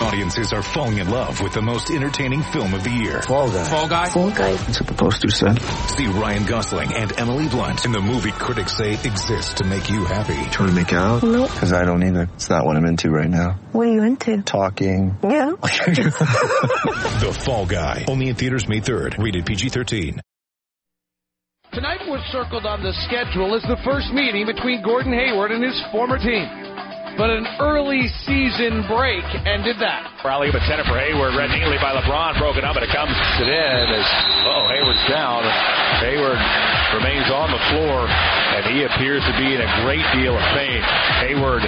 Audiences are falling in love with the most entertaining film of the year. Fall guy. Fall guy. Fall guy. That's what the poster said. See Ryan Gosling and Emily Blunt in the movie critics say exists to make you happy. Trying to make it out? Nope. Because I don't either. It's not what I'm into right now. What are you into? Talking. Yeah. The Fall Guy. Only in theaters May 3rd. Rated PG-13. Tonight was circled on the schedule as the first meeting between Gordon Hayward and his former team. But an early season break ended that. Rally up a center for Hayward, read neatly by LeBron, broken up, and it comes it in as oh Hayward's down. Hayward remains on the floor, and he appears to be in a great deal of pain. Hayward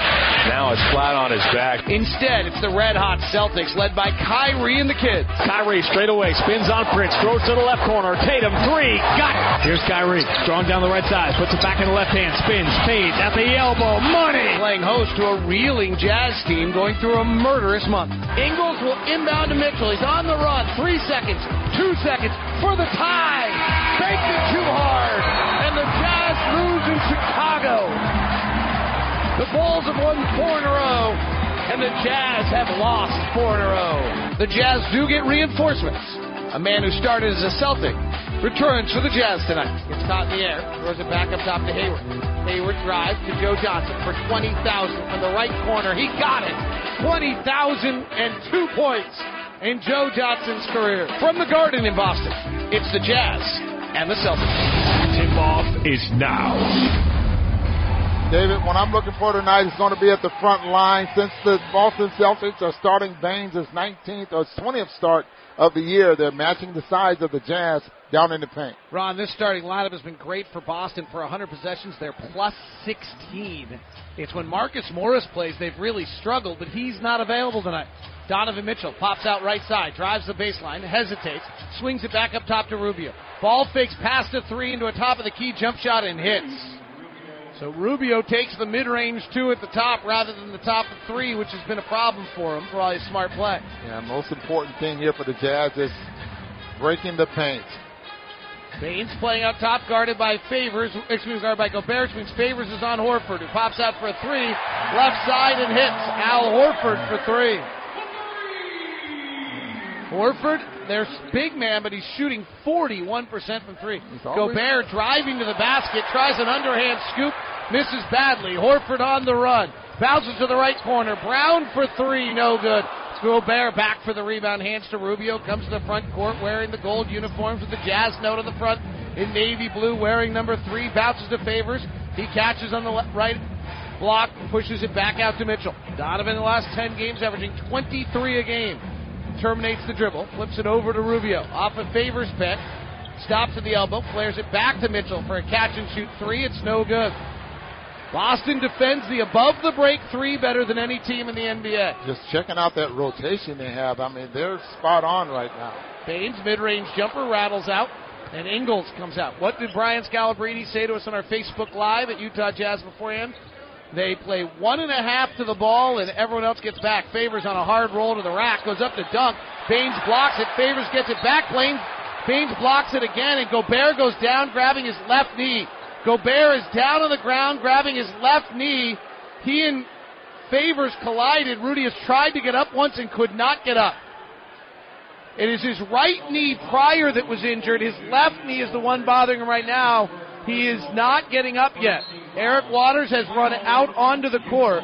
now is flat on his back. Instead, it's the red hot Celtics led by Kyrie and the kids. Kyrie straight away spins on Prince, throws to the left corner. Tatum three, got it. Here's Kyrie, strong down the right side, puts it back in the left hand, spins, fades at the elbow, money. Playing host to a reeling Jazz team going through a murderous month. Ingles will inbound to Mitchell. He's on the run. Three seconds, two seconds for the tie. Baked it too hard, and the Jazz lose in Chicago. The Bulls have won four in a row, and the Jazz have lost four in a row. The Jazz do get reinforcements. A man who started as a Celtic returns for the Jazz tonight. It's caught in the air, throws it back up top to Hayward. Hayward drives to Joe Johnson for 20,000 from the right corner. He got it. 20,002 points in Joe Johnson's career. From the Garden in Boston, it's the Jazz and the Celtics. Tip-off is now. David, what I'm looking for tonight is going to be at the front line since the Boston Celtics are starting Baynes' 19th or 20th start of the year. They're matching the size of the Jazz down in the paint. Ron, this starting lineup has been great for Boston for 100 possessions. They're plus 16. It's when Marcus Morris plays they've really struggled, but he's not available tonight. Donovan Mitchell pops out right side, drives the baseline, hesitates, swings it back up top to Rubio. Ball fakes past a three into a top of the key jump shot and hits. So Rubio takes the mid-range two at the top rather than the top of three, which has been a problem for him. Probably a smart play. Yeah, most important thing here for the Jazz is breaking the paint. Baynes playing out top, guarded by Favors. Excuse me, guarded by Gobert, which means Favors is on Horford, who pops out for a three, left side and hits. Al Horford for three. Horford, their big man, but he's shooting 41% from three. Gobert driving to the basket, tries an underhand scoop, misses badly. Horford on the run, bounces to the right corner. Brown for three, no good. Gobert back for the rebound, hands to Rubio, comes to the front court wearing the gold uniforms with the Jazz note on the front in navy blue, wearing number three, bounces to Favors. He catches on the left, right block, pushes it back out to Mitchell. Donovan in the last 10 games averaging 23 a game. Terminates the dribble, flips it over to Rubio. Off a Favors pick, stops at the elbow, flares it back to Mitchell for a catch and shoot three. It's no good. Boston defends the above the break three better than any team in the NBA. Just checking out that rotation they have. I mean, they're spot on right now. Baynes mid-range jumper rattles out, and Ingles comes out. What did Brian Scalabrine say to us on our Facebook Live at Utah Jazz beforehand? They play one and a half to the ball, and everyone else gets back. Favors on a hard roll to the rack, goes up to dunk. Baynes blocks it. Favors gets it back. Blaine, Baynes blocks it again, and Gobert goes down, grabbing his left knee. Gobert is down on the ground, grabbing his left knee. He and Favors collided. Rudy has tried to get up once and could not get up. It is his right knee prior that was injured. His left knee is the one bothering him right now. He is not getting up yet. Eric Waters has run out onto the court.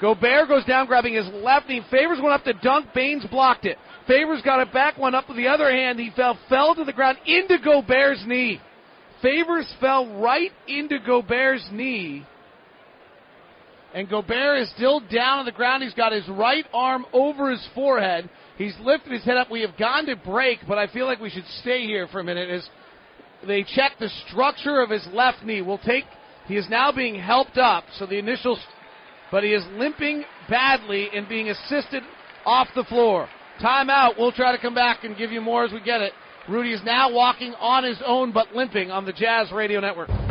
Gobert goes down grabbing his left knee. Favors went up to dunk. Baynes blocked it. Favors got it back one up with the other hand. He fell, fell to the ground into Gobert's knee. Favors fell right into Gobert's knee. And Gobert is still down on the ground. He's got his right arm over his forehead. He's lifted his head up. We have gone to break, but I feel like we should stay here for a minute as they check the structure of his left knee. We'll take, he is now being helped up. So the initial, but he is limping badly and being assisted off the floor. Timeout. We'll try to come back and give you more as we get it. Rudy is now walking on his own but limping on the Jazz Radio Network.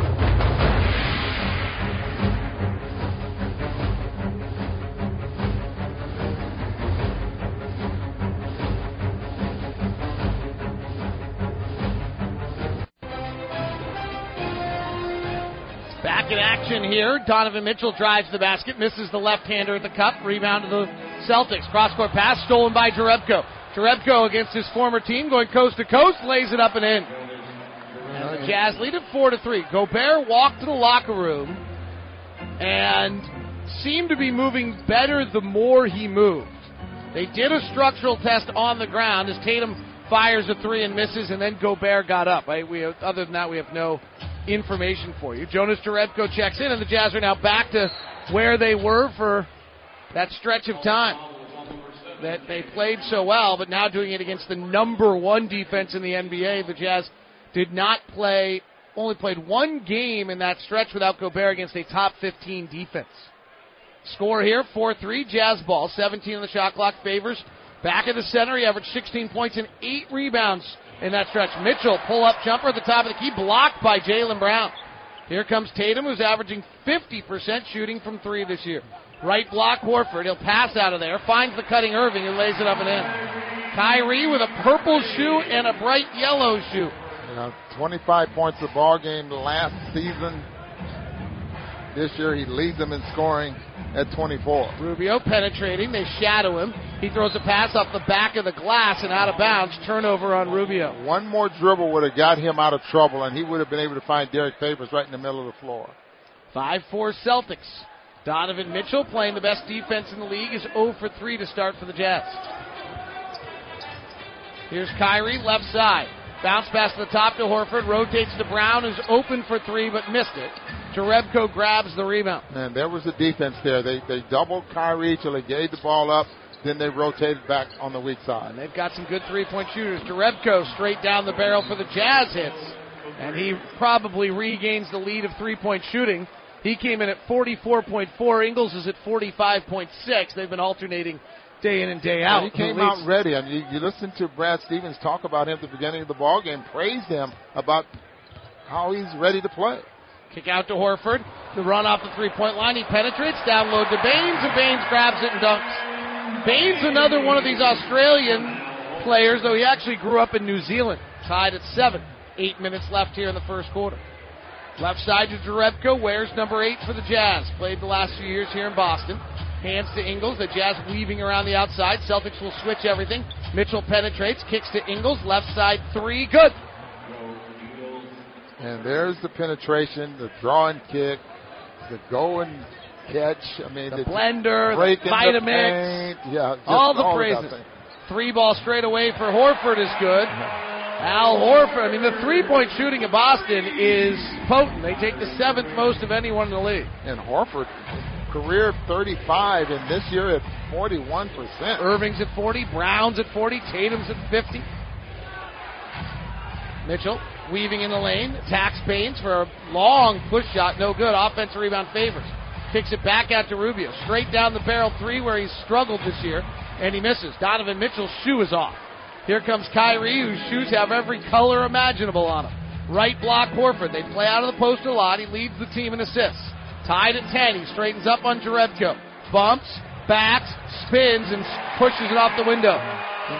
Back in action here. Donovan Mitchell drives the basket, misses the left-hander at the cup. Rebound to the Celtics. Cross-court pass stolen by Jerebko. Jerebko against his former team, going coast to coast, lays it up and in. And the Jazz lead it four to three. Gobert walked to the locker room and seemed to be moving better the more he moved. They did a structural test on the ground as Tatum fires a three and misses, and then Gobert got up. We other than that, we have no information for you. Jonas Jerebko checks in, and the Jazz are now back to where they were for that stretch of time that they played so well, but now doing it against the number one defense in the NBA. The Jazz did not play, only played one game in that stretch without Gobert against a top 15 defense. Score here 4 3, Jazz ball. 17 on the shot clock favors. Back at the center, he averaged 16 points and 8 rebounds in that stretch. Mitchell, pull up jumper at the top of the key, blocked by Jaylen Brown. Here comes Tatum, who's averaging 50% shooting from three this year. Right block, Horford. He'll pass out of there, finds the cutting Irving, who lays it up and in. Kyrie with a purple shoe and a bright yellow shoe. You know, 25 points a ball game last season. This year he leads them in scoring at 24. Rubio penetrating. They shadow him. He throws a pass off the back of the glass and out of bounds. Turnover on Rubio. One more dribble would have got him out of trouble, and he would have been able to find Derek Favors right in the middle of the floor. 5 4 Celtics. Donovan Mitchell playing the best defense in the league is 0 for 3 to start for the Jazz. Here's Kyrie, left side. Bounce pass to the top to Horford, rotates to Brown, who's open for three but missed it. Jerebko grabs the rebound. And there was a defense there. They they doubled Kyrie till they gave the ball up. Then they rotated back on the weak side. And they've got some good three point shooters. Jerebko straight down the barrel for the Jazz hits. And he probably regains the lead of three point shooting. He came in at 44.4. Ingles is at 45.6. They've been alternating day in and day out. he came out ready. I mean, you, you listen to Brad Stevens talk about him at the beginning of the ball game, praised him about how he's ready to play. Kick out to Horford. The run off the three point line. He penetrates. Down low to Baynes, and Baynes grabs it and dunks. Baynes, another one of these Australian players, though he actually grew up in New Zealand. Tied at seven. Eight minutes left here in the first quarter. Left side to Jerebko, wears number eight for the Jazz. Played the last few years here in Boston. Hands to Ingles. The Jazz weaving around the outside. Celtics will switch everything. Mitchell penetrates, kicks to Ingles. Left side three. Good. And there's the penetration, the drawing kick, the go and catch. I mean, The blender, the Vitamix. paint. Yeah, all the of that praises. Three ball straight away for Horford is good. Al Horford, I mean, the three point shooting in Boston is potent. They take the seventh most of anyone in the league. And Horford, career 35, and this year at 41%. Irving's at 40, Brown's at 40, Tatum's at 50. Mitchell weaving in the lane, attacks Baynes for a long push shot, no good. Offensive rebound favors. Kicks it back out to Rubio. Straight down the barrel three where he's struggled this year, and he misses. Donovan Mitchell's shoe is off. Here comes Kyrie, whose shoes have every color imaginable on them. Right block Horford. They play out of the post a lot. He leads the team in assists. Tied at 10. He straightens up on Jerebko. Bumps, backs, spins, and pushes it off the window.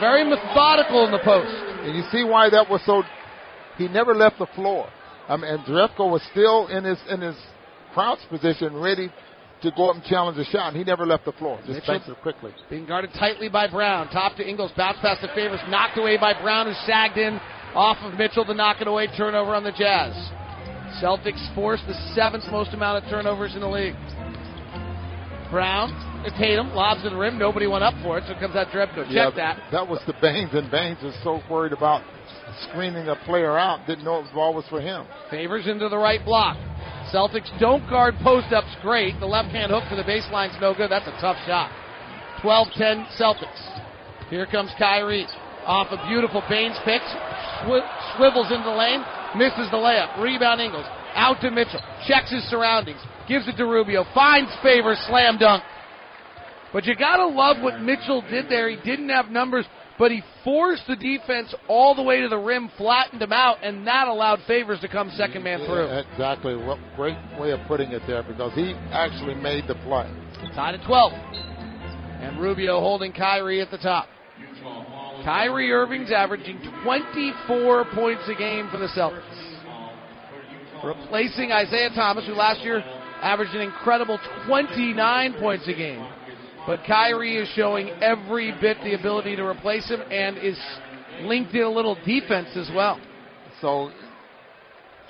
Very methodical in the post. And you see why that was so. He never left the floor. I mean, and Jerebko was still in his in his crouch position, ready to go up and challenge a shot. And he never left the floor. Just Mitchell- quickly. Being guarded tightly by Brown. Top to Ingles. Bounce pass to Favors. Knocked away by Brown, who sagged in off of Mitchell to knock it away. Turnover on the Jazz. Celtics force the seventh most amount of turnovers in the league. Brown, uh, Tatum, lobs to the rim. Nobody went up for it, so it comes out Jerebko. Check yeah, that. That was the Baynes, and Baynes was so worried about screening a player out, didn't know the ball was for him. Favors into the right block. Celtics don't guard post ups great. The left hand hook for the baseline's no good. That's a tough shot. 12 10 Celtics. Here comes Kyrie. Off a beautiful Baynes pick. Swi- swivels into the lane. Misses the layup. Rebound Ingles. Out to Mitchell. Checks his surroundings. Gives it to Rubio. Finds favor. Slam dunk. But you gotta love what Mitchell did there. He didn't have numbers, but he forced the defense all the way to the rim, flattened him out, and that allowed favors to come second man through. Yeah, exactly. What great way of putting it there because he actually made the play. Tied at 12. And Rubio holding Kyrie at the top. Kyrie Irving's averaging 24 points a game for the Celtics. replacing Isaiah Thomas, who last year averaged an incredible 29 points a game. But Kyrie is showing every bit the ability to replace him and is linked in a little defense as well. So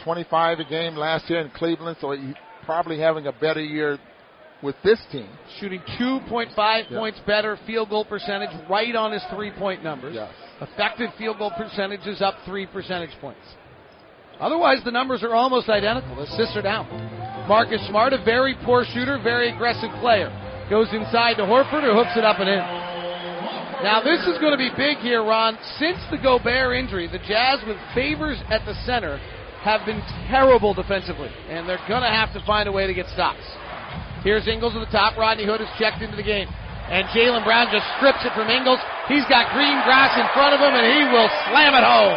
25 a game last year in Cleveland, so he's probably having a better year with this team. Shooting 2.5 Yeah. points better field goal percentage, right on his three point numbers. Yes. Effective field goal percentage is up three percentage points. Otherwise, the numbers are almost identical. The assists are down. Marcus Smart, a very poor shooter, very aggressive player. Goes inside to Horford, who hooks it up and in. Now, this is going to be big here, Ron. Since the Gobert injury, the Jazz with favors at the center have been terrible defensively, and they're going to have to find a way to get stops. Here's Ingles at the top. Rodney Hood is checked into the game. And Jaylen Brown just strips it from Ingles. He's got green grass in front of him, and he will slam it home.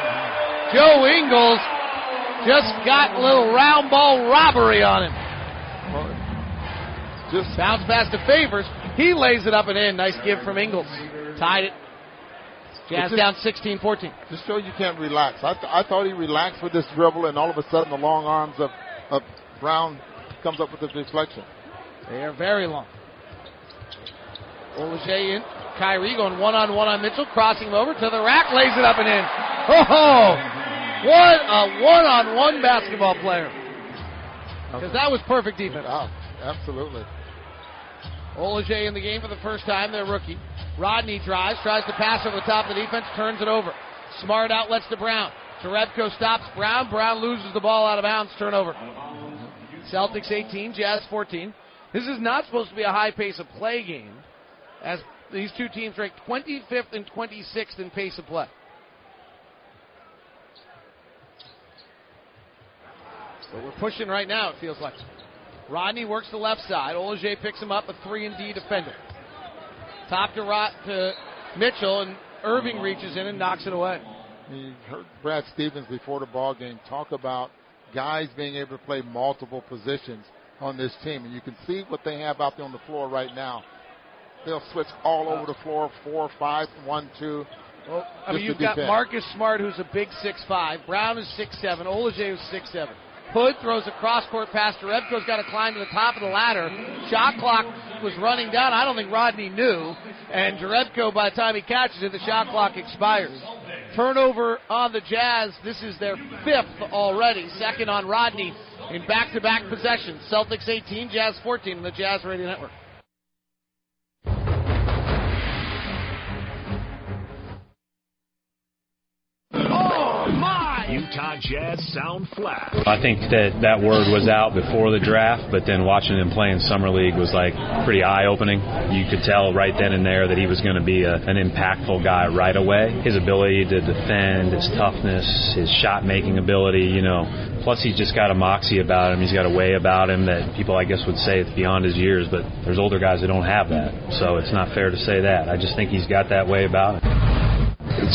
Joe Ingles just got a little round ball robbery on him. Just Bounce pass to Favors. He lays it up and in. Nice give from Ingles. Tied it. Jazz just- down 16-14. just show you can't relax. I, th- I thought he relaxed with this dribble, and all of a sudden the long arms of, of Brown comes up with the deflection. They are very long. Ojeleye in. Kyrie going one on one on Mitchell, crossing him over to the rack, lays it up and in. Oh, what a one on one basketball player. Because that was perfect defense. Wow, absolutely. Ojeleye in the game for the first time, their rookie. Rodney drives, tries to pass over the top of the defense, turns it over. Smart outlets to Brown. Jerebko stops Brown. Brown loses the ball out of bounds, turnover. Celtics 18, Jazz 14. This is not supposed to be a high pace of play game, as these two teams rank 25th and 26th in pace of play. But we're pushing right now, it feels like. Rodney works the left side. Ojeleye picks him up, a 3 and D defender. Top to, Rod, to Mitchell, and Irving reaches in and knocks it away. You heard Brad Stevens before the ball game talk about guys being able to play multiple positions on this team, and you can see what they have out there on the floor right now. They'll switch all over the floor, four, five, one, two. Well, I mean, you've got. Marcus Smart, who's a big six five. Brown is six seven. Ojeleye is 6'7. Hood throws a cross court pass to Rebko's got to climb to the top of the ladder. Shot clock was running down. I don't think Rodney knew. And Jerebko, by the time he catches it, the shot clock expires. Turnover on the Jazz. This is their fifth already. Second on Rodney in back to back possessions. Celtics 18, Jazz 14 on the Jazz Radio Network. Utah Jazz Sound Flash. I think that that word was out before the draft, but then watching him play in summer league was like pretty eye opening. You could tell right then and there that he was going to be a, an impactful guy right away. His ability to defend, his toughness, his shot making ability, you know. Plus, he's just got a moxie about him. He's got a way about him that people, I guess, would say it's beyond his years, but there's older guys that don't have that. So it's not fair to say that. I just think he's got that way about him.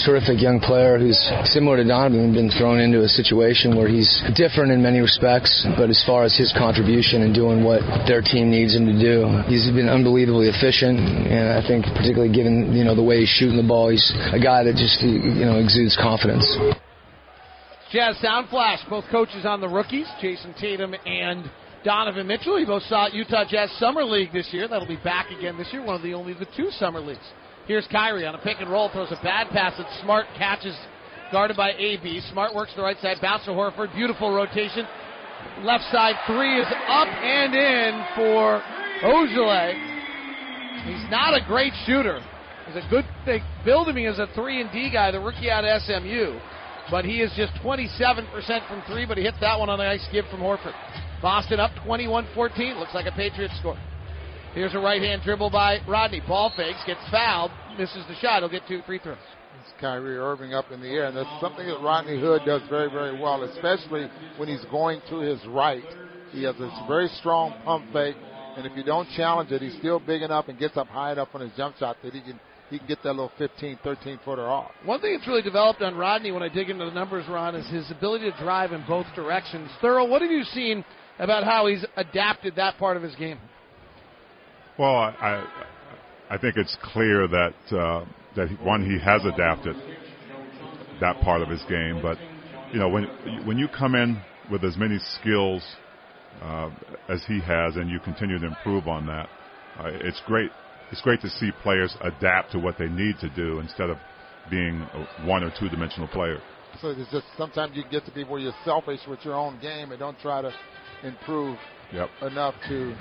Terrific young player who's similar to Donovan, been thrown into a situation where he's different in many respects, but as far as his contribution and doing what their team needs him to do, he's been unbelievably efficient, and I think particularly given you know the way he's shooting the ball, he's a guy that just you know exudes confidence. Jazz Sound Flash, both coaches on the rookies, Jayson Tatum and Donovan Mitchell. You both saw Utah Jazz Summer League this year. That'll be back again this year, one of the only the two summer leagues. Here's Kyrie on a pick and roll, throws a bad pass that Smart catches, guarded by AB. Smart works the right side, bounce to Horford, beautiful rotation. Left side three is up and in for Ojeleye. He's not a great shooter. He's a good thing. Build him as a three and D guy, the rookie out of SMU. But he is just 27% from three, but he hit that one on a nice give from Horford. Boston up 21-14. Looks like a Patriots score. Here's a right hand dribble by Rodney. Ball fakes, gets fouled, misses the shot. He'll get two free throws. It's Kyrie Irving up in the air, and that's something that Rodney Hood does very, very well, especially when he's going to his right. He has a very strong pump fake, and if you don't challenge it, he's still big enough and gets up high enough on his jump shot that he can he can get that little 15, 13 footer off. One thing that's really developed on Rodney when I dig into the numbers, Ron, is his ability to drive in both directions. Thurl, what have you seen about how he's adapted that part of his game? Well, I, I, think it's clear that uh, that one he has adapted that part of his game, but you know when when you come in with as many skills uh, as he has, and you continue to improve on that, uh, it's great. It's great to see players adapt to what they need to do instead of being a one or two dimensional player. So it's just sometimes you get to be where you're selfish with your own game and don't try to improve Yep, enough to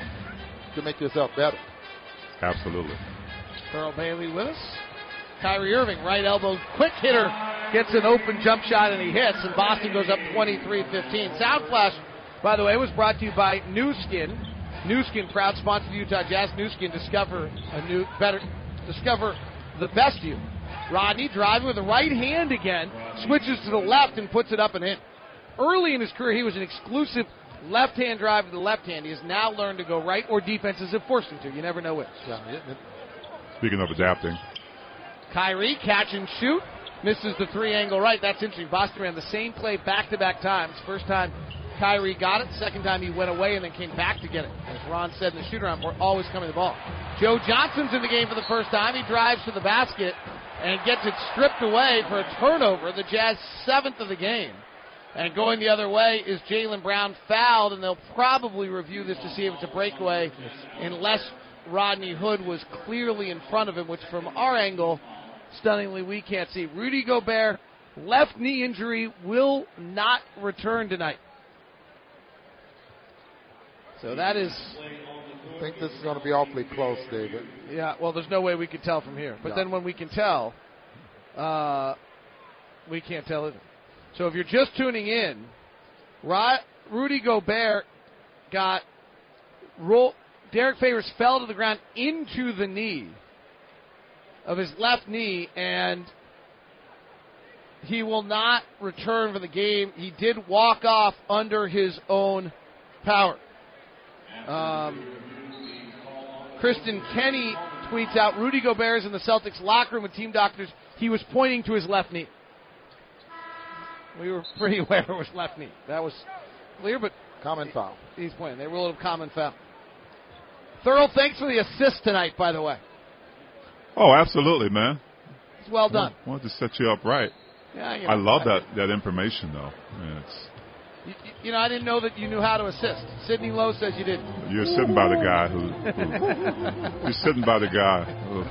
to make yourself better. absolutely. Thurl Bailey with us. Kyrie Irving, right elbow, quick hitter, gets an open jump shot and he hits, and Boston goes up 23-15. Sound Flash, by the way, was brought to you by Nu Skin. Nu Skin, proud sponsor of the Utah Jazz. Nu Skin, discover a new, better, discover the best you. Rodney driving with the right hand again, switches to the left and puts it up and in. Early in his career, he was an exclusive left hand drive to the left hand. He has now learned to go right, or defenses have forced him to. You never know which. Yeah, it- it- Speaking of adapting, Kyrie catch and shoot. Misses the three angle right. That's interesting. Boston ran the same play back to back times. First time Kyrie got it. Second time he went away and then came back to get it. As Ron said in the shoot around, we're always coming to the ball. Joe Johnson's in the game for the first time. He drives to the basket and gets it stripped away for a turnover. The Jazz seventh of the game. And going the other way is Jaylen Brown fouled, and they'll probably review this to see if it's a breakaway, unless Rodney Hood was clearly in front of him, which from our angle, stunningly, we can't see. Rudy Gobert, left knee injury, will not return tonight. So that is, I think this is going to be awfully close, David. yeah, well, there's no way we could tell from here. But No. then when we can tell, uh, we can't tell either. So if you're just tuning in, Rudy Gobert got roll. Derek Favors fell to the ground into the knee of his left knee, and he will not return for the game. He did walk off under his own power. Um, Kristen Kenny tweets out Rudy Gobert is in the Celtics locker room with team doctors. He was pointing to his left knee. We were pretty aware it was left knee. That was clear, but Common foul. he's pointing. They ruled a common foul. Thurl, thanks for the assist tonight, by the way. oh, absolutely, man. It's well done. Wanted to set you up right. Yeah, you I know, love that that information though. Yeah, it's, You, you know, I didn't know that you knew how to assist. Sidney Lowe says you didn't. you're sitting by the guy who, who you're sitting by the guy who,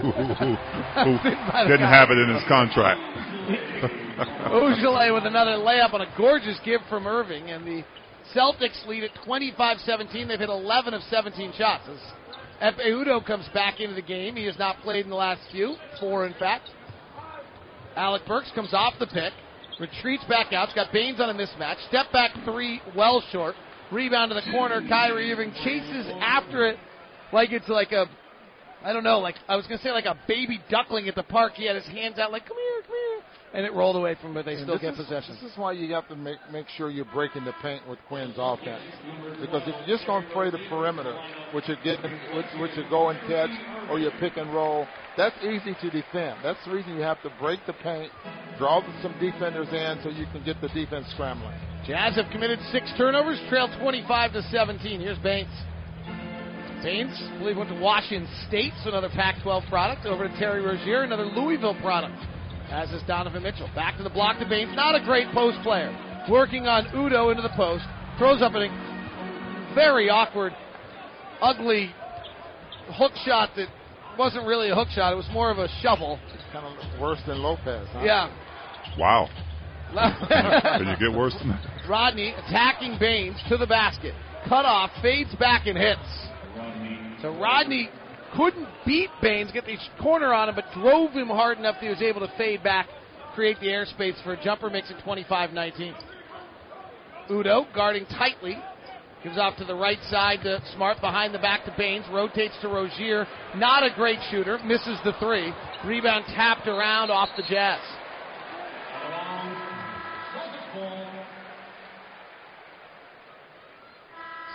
who, who, who, who didn't guy. have it in his contract. Ojeleye with another layup on a gorgeous give from Irving, and the Celtics lead at 25-17. They've hit 11 of 17 shots. As Udoh comes back into the game, he has not played in the last few, four in fact. Alec Burks comes off the pick, retreats back out. It's got Baynes on a mismatch. Step back three, well short. Rebound to the corner. Kyrie Irving chases after it like it's like a, I don't know, like I was gonna say like a baby duckling at the park. He had his hands out like, come here, come here, and it rolled away from him, but they And still get is- possession. This is why you have to make make sure you're breaking the paint with Quin's offense. Because if you're just going to play the perimeter, which you're getting, which, which you go and catch, or you pick and roll, that's easy to defend. That's the reason you have to break the paint, draw some defenders in, so you can get the defense scrambling. Jazz have committed six turnovers, trail 25 to 17. Here's Baynes. Baynes, I believe, went to Washington State, so another Pac-12 product. Over to Terry Rozier, another Louisville product. As is Donovan Mitchell. Back to the block to Baynes. Not a great post player. Working on Udoh into the post. Throws up a very awkward, ugly hook shot that wasn't really a hook shot. It was more of a shovel. Kind of worse than Lopez. Huh? Yeah. Wow. Can you get worse than that? Rodney attacking Baynes to the basket. Cut off, fades back and hits. So Rodney couldn't beat Baynes, get the corner on him, but drove him hard enough that he was able to fade back, create the airspace for a jumper, makes it 25-19. Udoh guarding tightly. Gives off to the right side to Smart behind the back to Baynes. Rotates to Rozier. Not a great shooter. Misses the three. Rebound tapped around off the Jazz.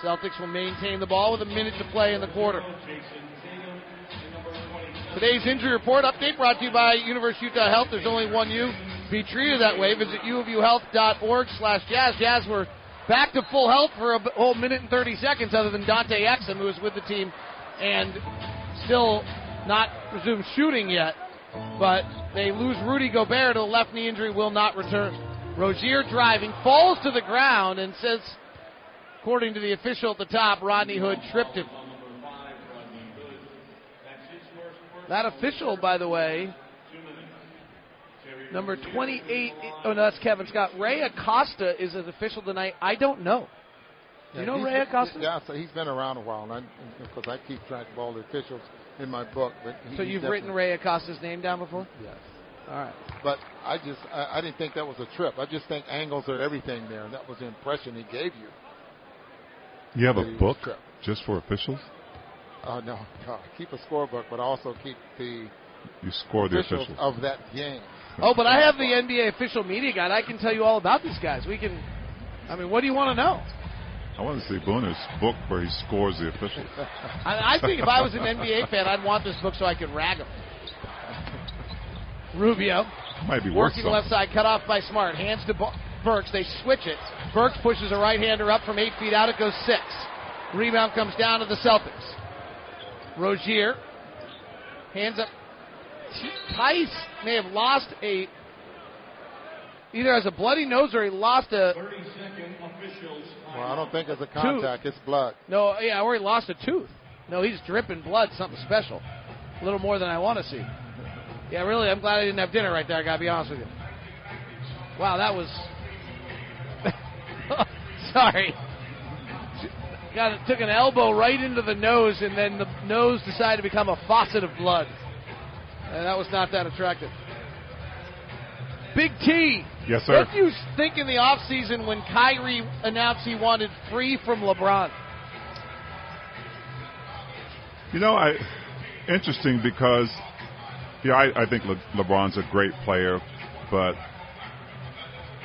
Celtics will maintain the ball with a minute to play in the quarter. Today's injury report update brought to you by University of Utah Health. There's only one you. Be treated that way. Visit uofuhealth.org slash jazz. Jazz were back to full health for a whole minute and 30 seconds other than Dante Exum, who was with the team and still not resumed shooting yet. But they lose Rudy Gobert to a left knee injury, will not return. Rozier driving, falls to the ground, and says, according to the official at the top, Rodney Hood tripped him. That official, by the way, number 28. Oh, no, that's Kevin Scott. Ray Acosta is an official tonight. I don't know. Do you know he's Ray Acosta? Yeah, so he's been around a while, and I, because I keep track of all the officials in my book. But he, So you've written Ray Acosta's name down before? Yes. All right. But I just I, I didn't think that was a trip. I just think angles are everything there, and that was the impression he gave you. You have a book just for officials? Oh no, no, keep a scorebook, but also keep the You score the officials officials. of that game. Oh, but I have the NBA official media guide. I can tell you all about these guys. We can. I mean, what do you want to know? I want to see Booner's book where he scores the officials. I, I think if I was an NBA fan, I'd want this book so I could rag them. Rubio Might be working left side, cut off by Smart. Hands to Burks. They switch it. Burks pushes a right hander up from eight feet out. It goes six. Rebound comes down to the Celtics. Rozier hands up. T- Tice may have lost a either has a bloody nose or he lost a Well, I don't think it's a contact; it's blood. no, yeah, or he lost a tooth. No, he's dripping blood, something special. A little more than I want to see. Yeah, really, I'm glad I didn't have dinner right there. I gotta be honest with you. Wow, that was. Sorry. Got it, took an elbow right into the nose, and then the nose decided to become a faucet of blood. And that was not that attractive. Big T. Yes, sir. What do you think in the offseason when Kyrie announced he wanted free from LeBron? You know, I interesting because yeah, I, I think Le, LeBron's a great player, but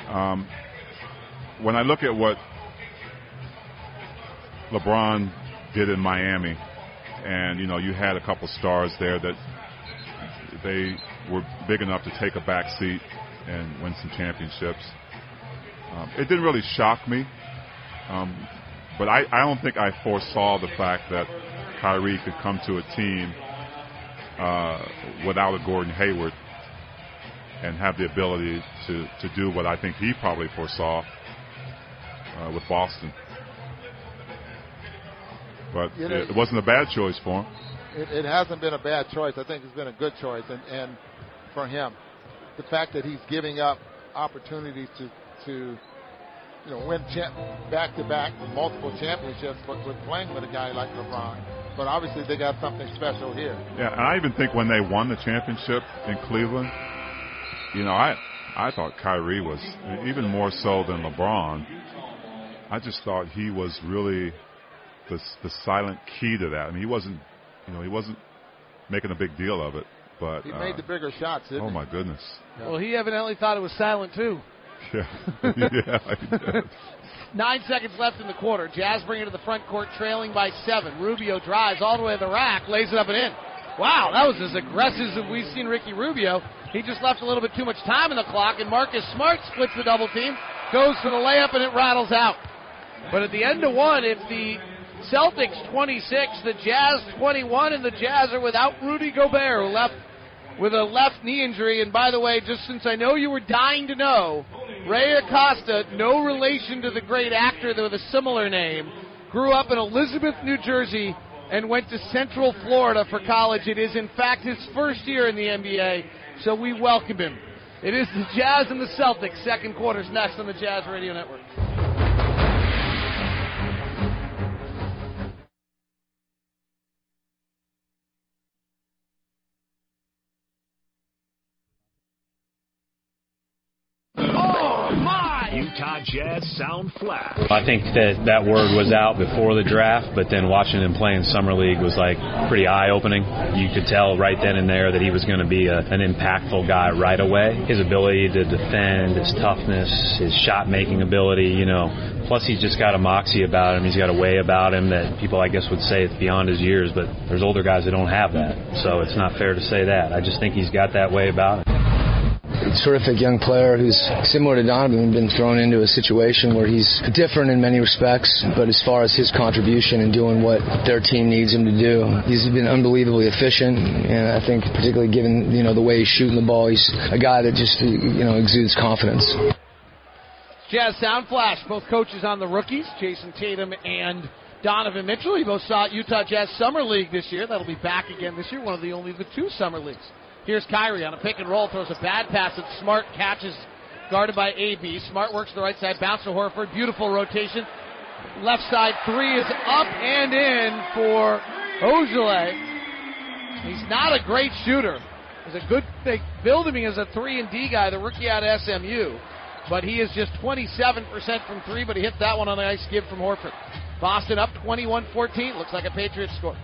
um, when I look at what LeBron did in Miami, and you know, you had a couple stars there that they were big enough to take a back seat and win some championships. Um, it didn't really shock me, um, but I, I don't think I foresaw the fact that Kyrie could come to a team uh, without a Gordon Hayward and have the ability to, to do what I think he probably foresaw uh, with Boston. But You know- it wasn't a bad choice for him. It, it hasn't been a bad choice. I think it's been a good choice, and, and for him, the fact that he's giving up opportunities to to you know win champ, back-to-back multiple championships, but with playing with a guy like LeBron. But obviously, they got something special here. Yeah, and I even think when they won the championship in Cleveland, you know, I I thought Kyrie was even more so than LeBron. I just thought he was really the the silent key to that. I mean, he wasn't, you know, he wasn't making a big deal of it, but He uh, made the bigger shots. Didn't oh he? my goodness, Well, he evidently thought it was silent too. yeah, yeah. Nine seconds left in the quarter. Jazz bring it to the front court, trailing by seven. Rubio drives all the way to the rack, lays it up and in. Wow, that was as aggressive as we've seen Ricky Rubio. He just left a little bit too much time in the clock, and Marcus Smart splits the double team, goes for the layup, and it rattles out. But at the end of one, if the Celtics 26, the Jazz 21, and the Jazz are without Rudy Gobert, who left with a left knee injury. And by the way, just since I know you were dying to know, Ray Acosta, no relation to the great actor with a similar name, grew up in Elizabeth, New Jersey, and went to Central Florida for college. It is, in fact, his first year in the NBA, so we welcome him. It is the Jazz and the Celtics. Second quarter's next on the Jazz Radio Network. Utah Jazz sound flat. I think that that word was out before the draft, but then watching him play in summer league was like pretty eye-opening. You could tell right then and there that he was going to be a, an impactful guy right away. His ability to defend, his toughness, his shot-making ability, you know. Plus, he's just got a moxie about him. He's got a way about him that people, I guess, would say it's beyond his years. But there's older guys that don't have that, so it's not fair to say that. I just think he's got that way about him. Terrific young player who's similar to Donovan, been thrown into a situation where he's different in many respects, but as far as his contribution and doing what their team needs him to do, he's been unbelievably efficient, and I think particularly given you know the way he's shooting the ball, he's a guy that just you know exudes confidence. Jazz Sound Flash. Both coaches on the rookies, Jayson Tatum and Donovan Mitchell. You both saw Utah Jazz Summer League this year. That'll be back again this year. One of the only the two summer leagues. Here's Kyrie on a pick and roll, throws a bad pass at Smart, catches guarded by AB. Smart works the right side, bounce to Horford. Beautiful rotation. Left side three is up and in for Ojeleye. He's not a great shooter. He's a good, they build him as a three and D guy, the rookie out of SMU. But he is just 27% from three, but he hit that one on a nice give from Horford. Boston up 21-14. Looks like a Patriots score.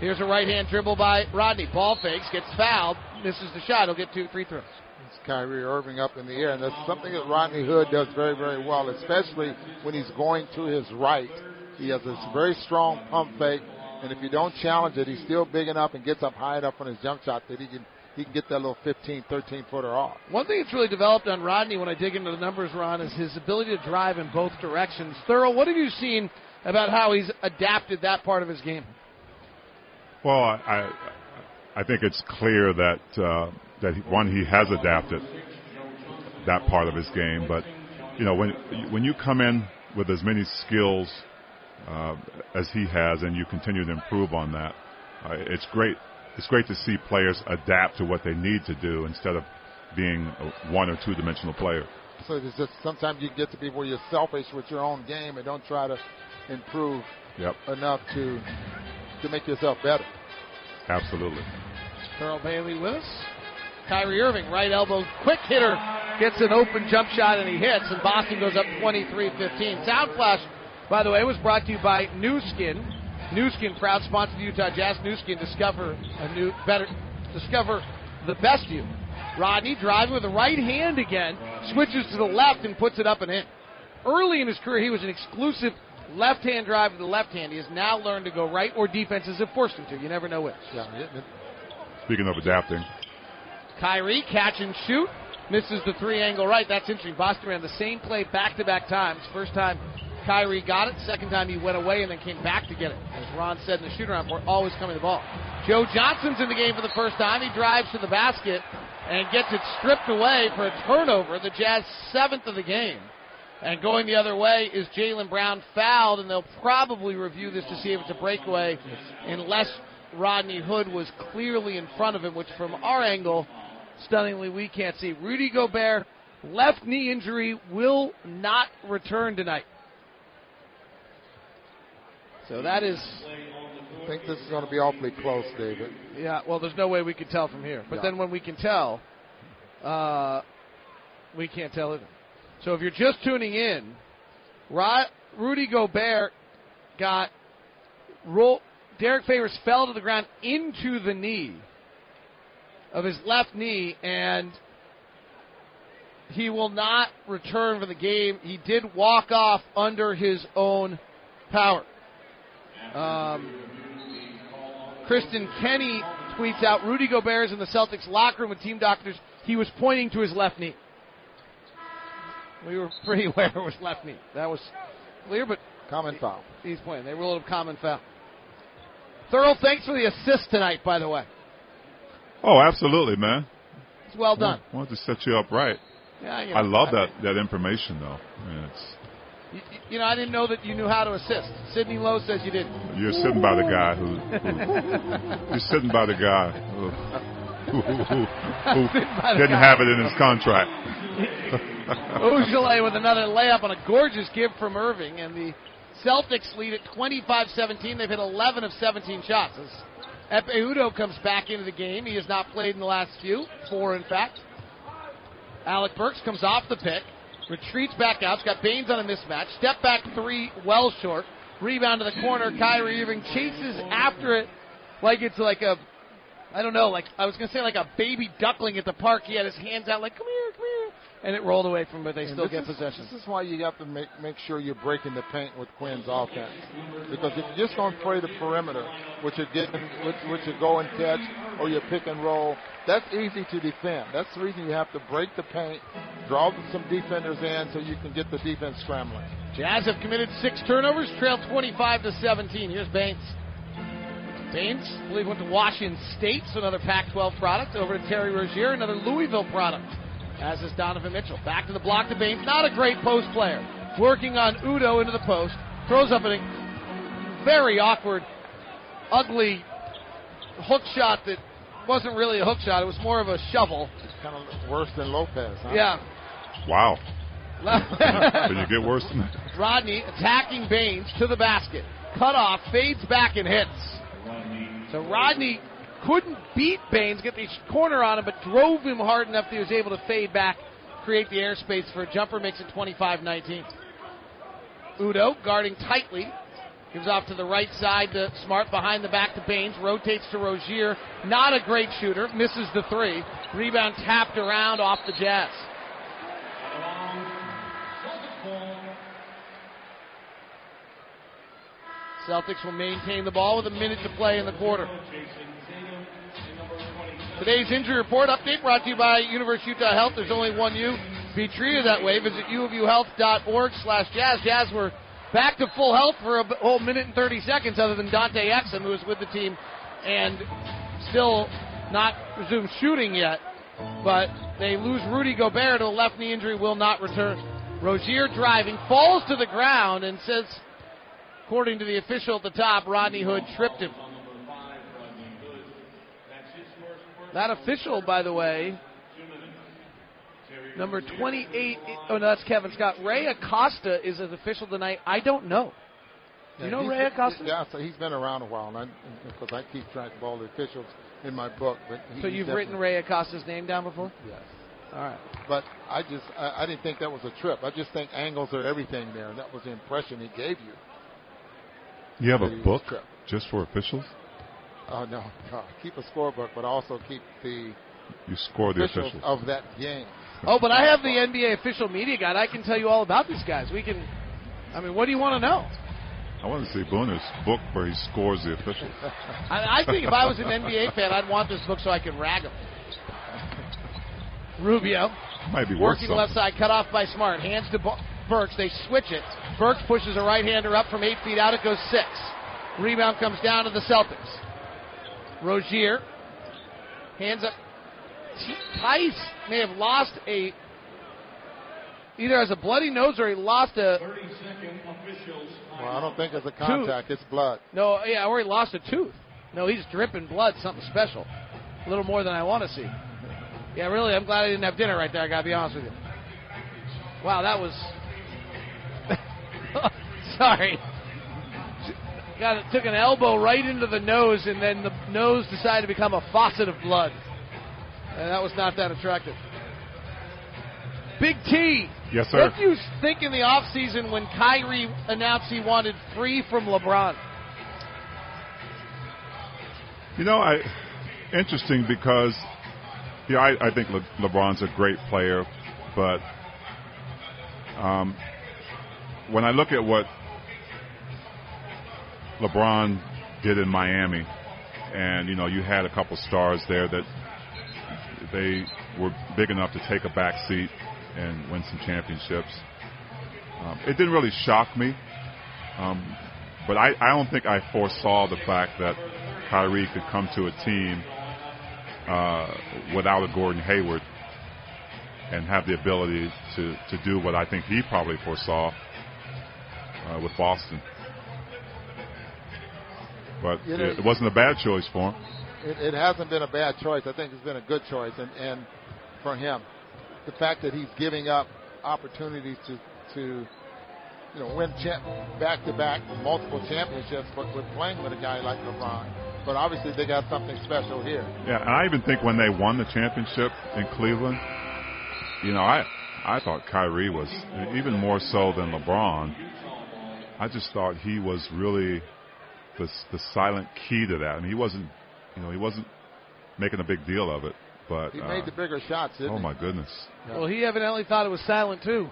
Here's a right hand dribble by Rodney. Ball fakes, gets fouled, misses the shot. He'll get two free throws. It's Kyrie Irving up in the air, and that's something that Rodney Hood does very, very well, especially when he's going to his right. He has this very strong pump fake, and if you don't challenge it, he's still big enough and gets up high enough on his jump shot that he can he can get that little 15, 13 footer off. One thing that's really developed on Rodney when I dig into the numbers, Ron, is his ability to drive in both directions. Thurl, what have you seen about how he's adapted that part of his game? Well, I I think it's clear that uh, that one he has adapted that part of his game, but you know when when you come in with as many skills uh, as he has, and you continue to improve on that, uh, it's great. It's great to see players adapt to what they need to do instead of being a one or two dimensional player. So it's just sometimes you get to be where you're selfish with your own game and don't try to improve yep. enough to to make yourself better. Absolutely. Thurl Bailey with us. Kyrie Irving, right elbow, quick hitter, gets an open jump shot and he hits, and Boston goes up 23-15. Sound Flash, by the way, was brought to you by Nu Skin. Nu Skin, proud sponsor of Utah Jazz. Nu Skin, discover a new, better, discover the best you. Rodney driving with the right hand again, switches to the left and puts it up and in. Early in his career, he was an exclusive left hand drive with the left hand. He has now learned to go right, or defenses have forced him to. You never know which. Speaking of adapting, Kyrie catch and shoot. Misses the three angle right. That's interesting. Boston ran the same play back to back times. First time Kyrie got it. Second time he went away and then came back to get it. As Ron said in the shoot around, we're always coming to the ball. Joe Johnson's in the game for the first time. He drives to the basket and gets it stripped away for a turnover. The Jazz seventh of the game. And going the other way is Jaylen Brown fouled, and they'll probably review this to see if it's a breakaway, unless Rodney Hood was clearly in front of him, which from our angle, stunningly, we can't see. Rudy Gobert, left knee injury, will not return tonight. So that is. I think this is going to be awfully close, David. Yeah, well, there's no way we could tell from here. But Yeah. then when we can tell, uh, we can't tell either. So if you're just tuning in, Rudy Gobert got roll. Derek Favors fell to the ground into the knee of his left knee, and he will not return for the game. He did walk off under his own power. Um, Kristen Kenny tweets out Rudy Gobert is in the Celtics locker room with team doctors. He was pointing to his left knee. We were pretty aware it was left knee. That was clear, but common foul. He's playing. They ruled a common foul. Thurl, thanks for the assist tonight, by the way. Oh, absolutely, man. It's well done. I wanted to set you up right. Yeah, you I love I that that information though. I mean, it's You, you know, I didn't know that you knew how to assist. Sidney Lowe says you didn't. you're sitting by the guy who, who you're sitting by the guy who, who, who, who, who Sitting by the didn't guy. have it in his contract. Ojeleye with another layup on a gorgeous give from Irving, and the Celtics lead at 25-17. They've hit 11 of 17 shots. As Ekpe Udoh comes back into the game. He has not played in the last few, four in fact. Alec Burks comes off the pick, retreats back out. He's got Baynes on a mismatch. Step back three, well short. Rebound to the corner. Kyrie Irving chases after it like it's like a, I don't know, like I was gonna say like a baby duckling at the park. He had his hands out like, come here, come here, and it rolled away from him, but they And still get is- possession. This is why you have to make make sure you're breaking the paint with Quin's offense. Because if you're just going to play the perimeter, which you're getting, which, which you go and catch, or you pick and roll, that's easy to defend. That's the reason you have to break the paint, draw some defenders in, so you can get the defense scrambling. Jazz have committed six turnovers, trail 25 to 17. Here's Baynes. Baynes, I believe, went to Washington State, so another Pac-12 product. Over to Terry Rozier, another Louisville product. As is Donovan Mitchell. Back to the block to Baynes. Not a great post player. Working on Udoh into the post. Throws up a very awkward, ugly hook shot that wasn't really a hook shot. It was more of a shovel. Kind of worse than Lopez, huh? Yeah. Wow. Can you get worse than that? Rodney attacking Baynes to the basket. Cut off, fades back and hits. So Rodney couldn't beat Baynes, get the corner on him, but drove him hard enough that he was able to fade back, create the airspace for a jumper, makes it 25 19. Udoh guarding tightly. Gives off to the right side to Smart behind the back to Baynes. Rotates to Rozier. Not a great shooter. Misses the three. Rebound tapped around off the Jazz. Celtics will maintain the ball with a minute to play in the quarter. Today's injury report update brought to you by University of Utah Health. There's only one you. Be treated that way. Visit uofuhealth.org slash jazz. Jazz were back to full health for a whole minute and 30 seconds other than Dante Exum, who was with the team and still not resumed shooting yet. But they lose Rudy Gobert to a left knee injury, will not return. Rozier driving, falls to the ground and says, according to the official at the top, Rodney Hood tripped him. That official, by the way, number 28. Oh, no, that's Kevin Scott. Ray Acosta is an official tonight. I don't know. Do you know he's- Ray Acosta? Yeah, so he's been around a while, and I, because I keep track of all the officials in my book. But he, So you've written Ray Acosta's name down before? Yes. All right. But I just I, I didn't think that was a trip. I just think angles are everything there, and that was the impression he gave you. You have a book trip. just for officials? Oh no, keep a scorebook, but also keep the You score the officials officials. of that game. Oh, but I have the NBA official media guide. I can tell you all about these guys. We can. I mean, what do you want to know? I want to see Booner's book where he scores the officials. I, I think if I was an NBA fan, I'd want this book so I could rag them. Rubio Might be working left side, cut off by Smart. Hands to Burks. They switch it. Burks pushes a right hander up from eight feet out. It goes six. Rebound comes down to the Celtics. Rozier hands up. T- Tice may have lost a either has a bloody nose or he lost a Well, I don't think it's a contact; it's blood. no, yeah, or he lost a tooth. No, he's dripping blood, something special. A little more than I want to see. Yeah, really, I'm glad I didn't have dinner right there, I gotta be honest with you. Wow, that was sorry. Got it, took an elbow right into the nose and then the nose decided to become a faucet of blood. And that was not that attractive. Big T. Yes, sir. What do you think in the offseason when Kyrie announced he wanted free from LeBron? You know, I interesting because yeah, I, I think Le, LeBron's a great player, but um, when I look at what LeBron did in Miami, and you know, you had a couple stars there that they were big enough to take a back seat and win some championships. Um, it didn't really shock me, um, but I, I don't think I foresaw the fact that Kyrie could come to a team uh, without a Gordon Hayward and have the ability to, to do what I think he probably foresaw uh, with Boston. But You know- it, wasn't a bad choice for him. It, it hasn't been a bad choice. I think it's been a good choice, and and for him, the fact that he's giving up opportunities to to you know win champ back to back multiple championships, but with playing with a guy like LeBron. But obviously, they got something special here. Yeah, and I even think when they won the championship in Cleveland, you know, I I thought Kyrie was even more so than LeBron. I just thought he was really the the silent key to that. I mean, he wasn't, you know, he wasn't making a big deal of it, but He uh, made the bigger shots, didn't oh he? my goodness, Well, he evidently thought it was silent too.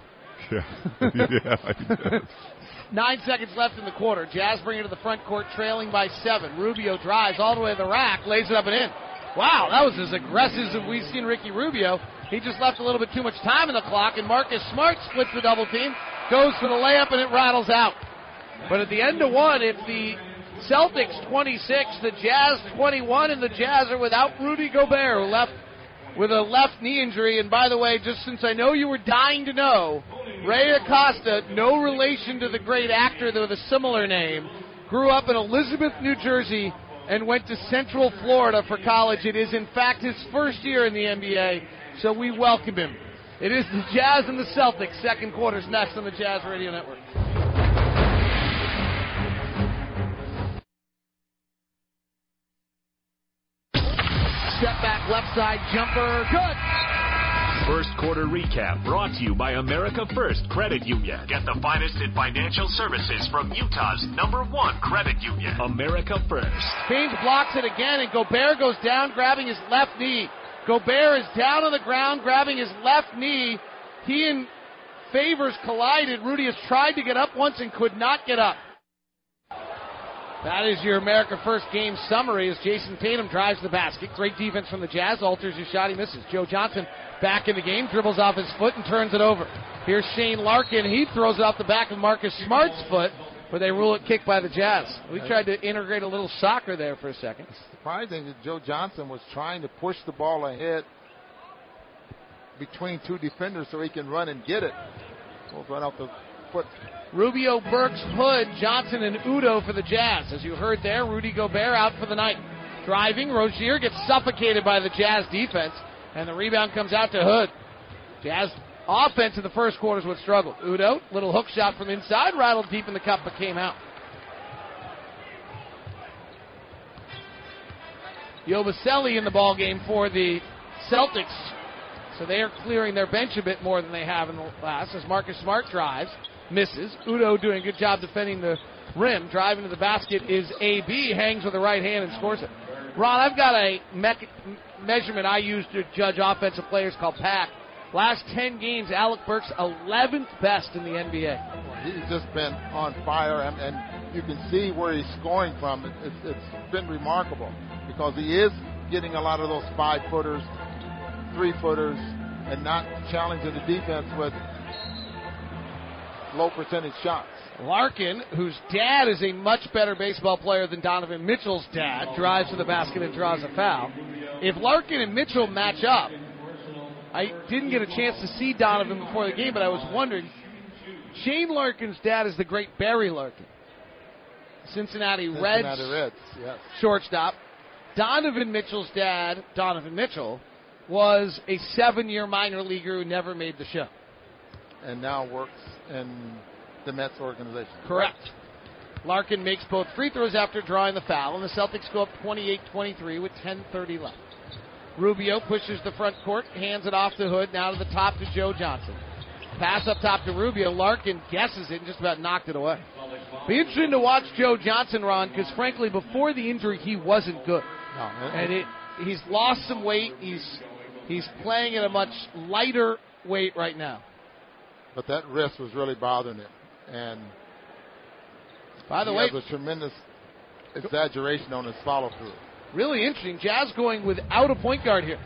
yeah, yeah. Nine seconds left in the quarter. Jazz bring it to the front court, trailing by seven. Rubio drives all the way to the rack, lays it up and in. Wow, that was as aggressive as we've seen Ricky Rubio. He just left a little bit too much time in the clock, and Marcus Smart splits the double team, goes for the layup, and it rattles out. But at the end of one, if the Celtics 26, the Jazz 21, and the Jazz are without Rudy Gobert, who left with a left knee injury. And by the way, just since I know you were dying to know, Ray Acosta, no relation to the great actor with a similar name, grew up in Elizabeth, New Jersey, and went to Central Florida for college. It is, in fact, his first year in the NBA, so we welcome him. It is the Jazz and the Celtics. Second quarter's next on the Jazz Radio Network. Step back, left side jumper, good. First quarter recap brought to you by America First Credit Union. Get the finest in financial services from Utah's number one credit union, America First. Haynes blocks it again, and Gobert goes down, grabbing his left knee. Gobert is down on the ground, grabbing his left knee. He and Favors collided. Rudy has tried to get up once and could not get up. That is your America First game summary as Jayson Tatum drives the basket. Great defense from the Jazz. Alters his shot. He misses. Joe Johnson back in the game. Dribbles off his foot and turns it over. Here's Shane Larkin. He throws it off the back of Marcus Smart's foot, but they rule it kicked by the Jazz. We tried to integrate a little soccer there for a second. Surprising that Joe Johnson was trying to push the ball ahead between two defenders so he can run and get it. Goes right off the foot. Rubio, Burks, Hood, Johnson, and Udoh for the Jazz. As you heard there, Rudy Gobert out for the night. Driving, Rozier gets suffocated by the Jazz defense, and the rebound comes out to Hood. Jazz offense in the first quarter is what struggled. Udoh, little hook shot from inside, rattled deep in the cup, but came out. Yabusele in the ball game for the Celtics. So they are clearing their bench a bit more than they have in the last as Marcus Smart drives, misses. Udoh doing a good job defending the rim. Driving to the basket is AB, hangs with the right hand and scores it. Ron, I've got a me- measurement I use to judge offensive players called PAC. Last 10 games, Alec Burks 11th best in the NBA. He's just been on fire, and, and you can see where he's scoring from. It, it's, it's been remarkable because he is getting a lot of those five footers, three footers, and not challenging the defense with low percentage shots. Larkin, whose dad is a much better baseball player than Donovan Mitchell's dad, drives to the basket and draws a foul. If Larkin and Mitchell match up, I didn't get a chance to see Donovan before the game, but I was wondering. Shane Larkin's dad is the great Barry Larkin, Cincinnati, Cincinnati Reds, Reds, yes. shortstop. Donovan Mitchell's dad, Donovan Mitchell, was a seven-year minor leaguer who never made the show. And now works in the Mets organization. Correct. Larkin makes both free throws after drawing the foul, and the Celtics go up 28-23 with 10:30 left. Rubio pushes the front court, hands it off to Hood, now to the top to Joe Johnson. Pass up top to Rubio. Larkin guesses it and just about knocked it away. Be interesting to watch Joe Johnson, Ron, because frankly, before the injury, he wasn't good. No, And it, he's lost some weight. He's he's playing at a much lighter weight right now. But that wrist was really bothering him. And By the he way, has a tremendous exaggeration on his follow through. really interesting. Jazz going without a point guard here.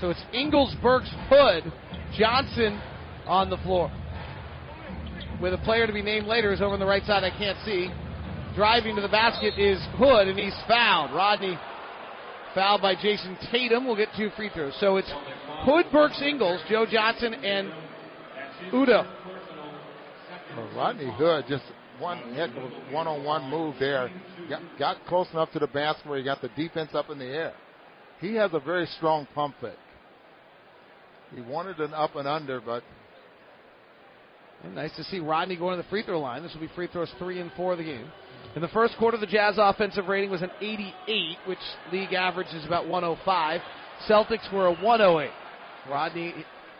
So it's Ingles, Burks, Hood, Johnson on the floor. With a player to be named later is over on the right side. I can't see. Driving to the basket is Hood, and he's fouled. Rodney fouled by Jayson Tatum. We'll get two free throws. So it's Hood, Burks, Ingles, Joe Johnson, and Udoh. Well, Rodney Hood just one heck of a one-on-one move there. Got, got close enough to the basket where he got the defense up in the air. He has a very strong pump fake. He wanted an up and under, but And nice to see Rodney going to the free throw line. This will be free throws three and four of the game. In the first quarter, the Jazz offensive rating was an 88, which league average is about 105. Celtics were a 108. Rodney,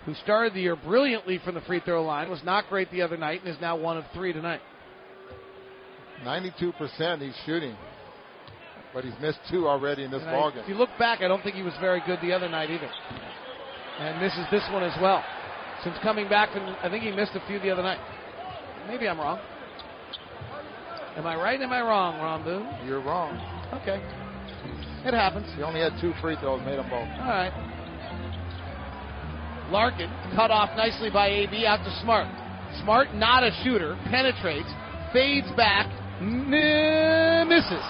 who started the year brilliantly from the free throw line, was not great the other night and is now one of three tonight. 92% he's shooting. But he's missed two already in this And I- if you look back, I don't think he was very good the other night either. And misses this one as well. Since coming back from, I think he missed a few the other night. Maybe I'm wrong. Am I right? Am I wrong, Ron Boone? You're wrong. Okay. It happens. He only had two free throws, made them both. All right. Larkin cut off nicely by AB out to Smart. Smart, not a shooter, penetrates, fades back, n- misses.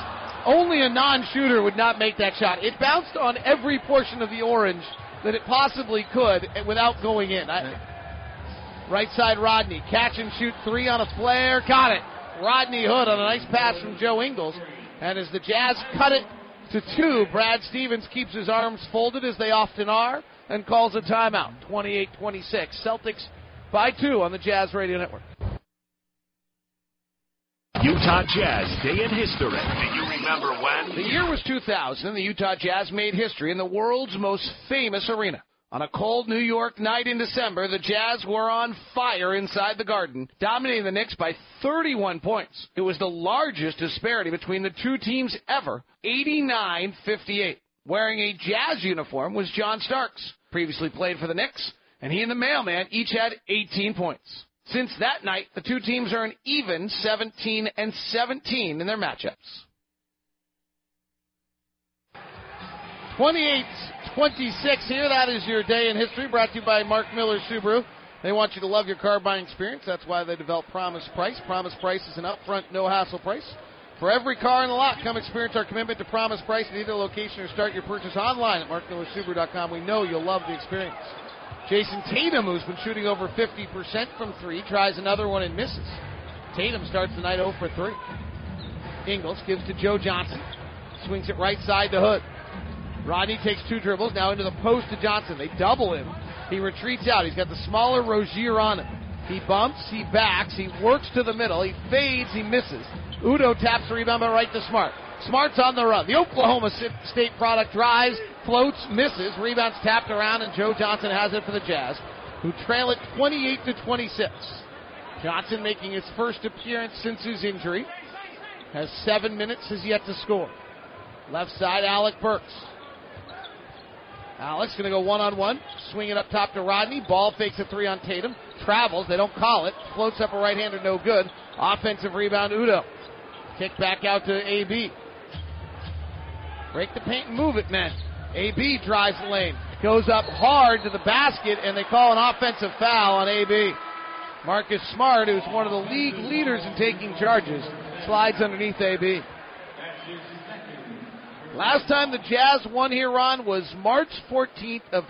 Only a non-shooter would not make that shot. It bounced on every portion of the orange that it possibly could eh, without going in. I, right side Rodney, catch and shoot three on a flare, got it. Rodney Hood on a nice pass from Joe Ingles. And as the Jazz cut it to two, Brad Stevens keeps his arms folded as they often are and calls a timeout. 28-26. Celtics by two on the Jazz Radio Network. Utah Jazz Day in History. Do you remember when? The year was 2000. The Utah Jazz made history in the world's most famous arena. On a cold New York night in December, the Jazz were on fire inside the Garden, dominating the Knicks by 31 points. It was the largest disparity between the two teams ever, 89-58. Wearing a Jazz uniform was John Starks, previously played for the Knicks, and he and the mailman each had 18 points. Since that night, the two teams are an even 17 and 17 in their matchups. 28 26 here. That is your day in history brought to you by Mark Miller Subaru. They want you to love your car buying experience. That's why they develop Promise Price. Promise Price is an upfront, no hassle price. For every car in the lot, come experience our commitment to Promise Price at either location or start your purchase online at markmillersubaru.com. We know you'll love the experience. Jayson Tatum, who's been shooting over 50% from three, tries another one and misses. Tatum starts the night 0 for 3. Ingles gives to Joe Johnson. Swings it right side to Hood. Rodney takes two dribbles, now into the post to Johnson. They double him. He retreats out. He's got the smaller Rozier on him. He bumps, he backs, he works to the middle, he fades, he misses. Udoh taps the rebound but right to Smart. Smart's on the run. The Oklahoma State product drives, floats, misses. Rebounds tapped around, and Joe Johnson has it for the Jazz, who trail it 28 to 26. Johnson making his first appearance since his injury. Has seven minutes, has yet to score. Left side, Alec Burks. Alex going to go one on one, swing it up top to Rodney. Ball fakes a three on Tatum. Travels, they don't call it. Floats up a right hander, no good. Offensive rebound, Udoh. Kick back out to AB. Break the paint and move it, men. AB drives the lane. Goes up hard to the basket, and they call an offensive foul on AB. Marcus Smart, who's one of the league leaders in taking charges, slides underneath AB. Last time the Jazz won here, Ron, was March 14th of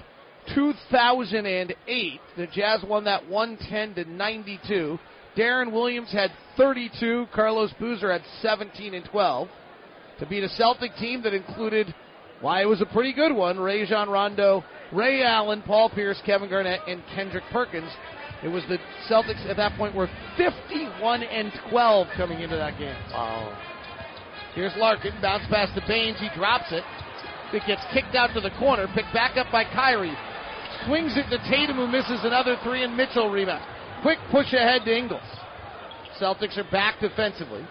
2008. The Jazz won that 110 to 92. Deron Williams had 32. Carlos Boozer had 17 and 12. To beat a Celtic team that included, why it was a pretty good one, Ray Rajon Rondo, Ray Allen, Paul Pierce, Kevin Garnett, and Kendrick Perkins. It was the Celtics at that point were 51 and 12 coming into that game. Wow. Here's Larkin, bounce pass to Baynes, he drops it. It gets kicked out to the corner, picked back up by Kyrie. Swings it to Tatum, who misses another three, and Mitchell rebound. Quick push ahead to Ingles. Celtics are back defensively.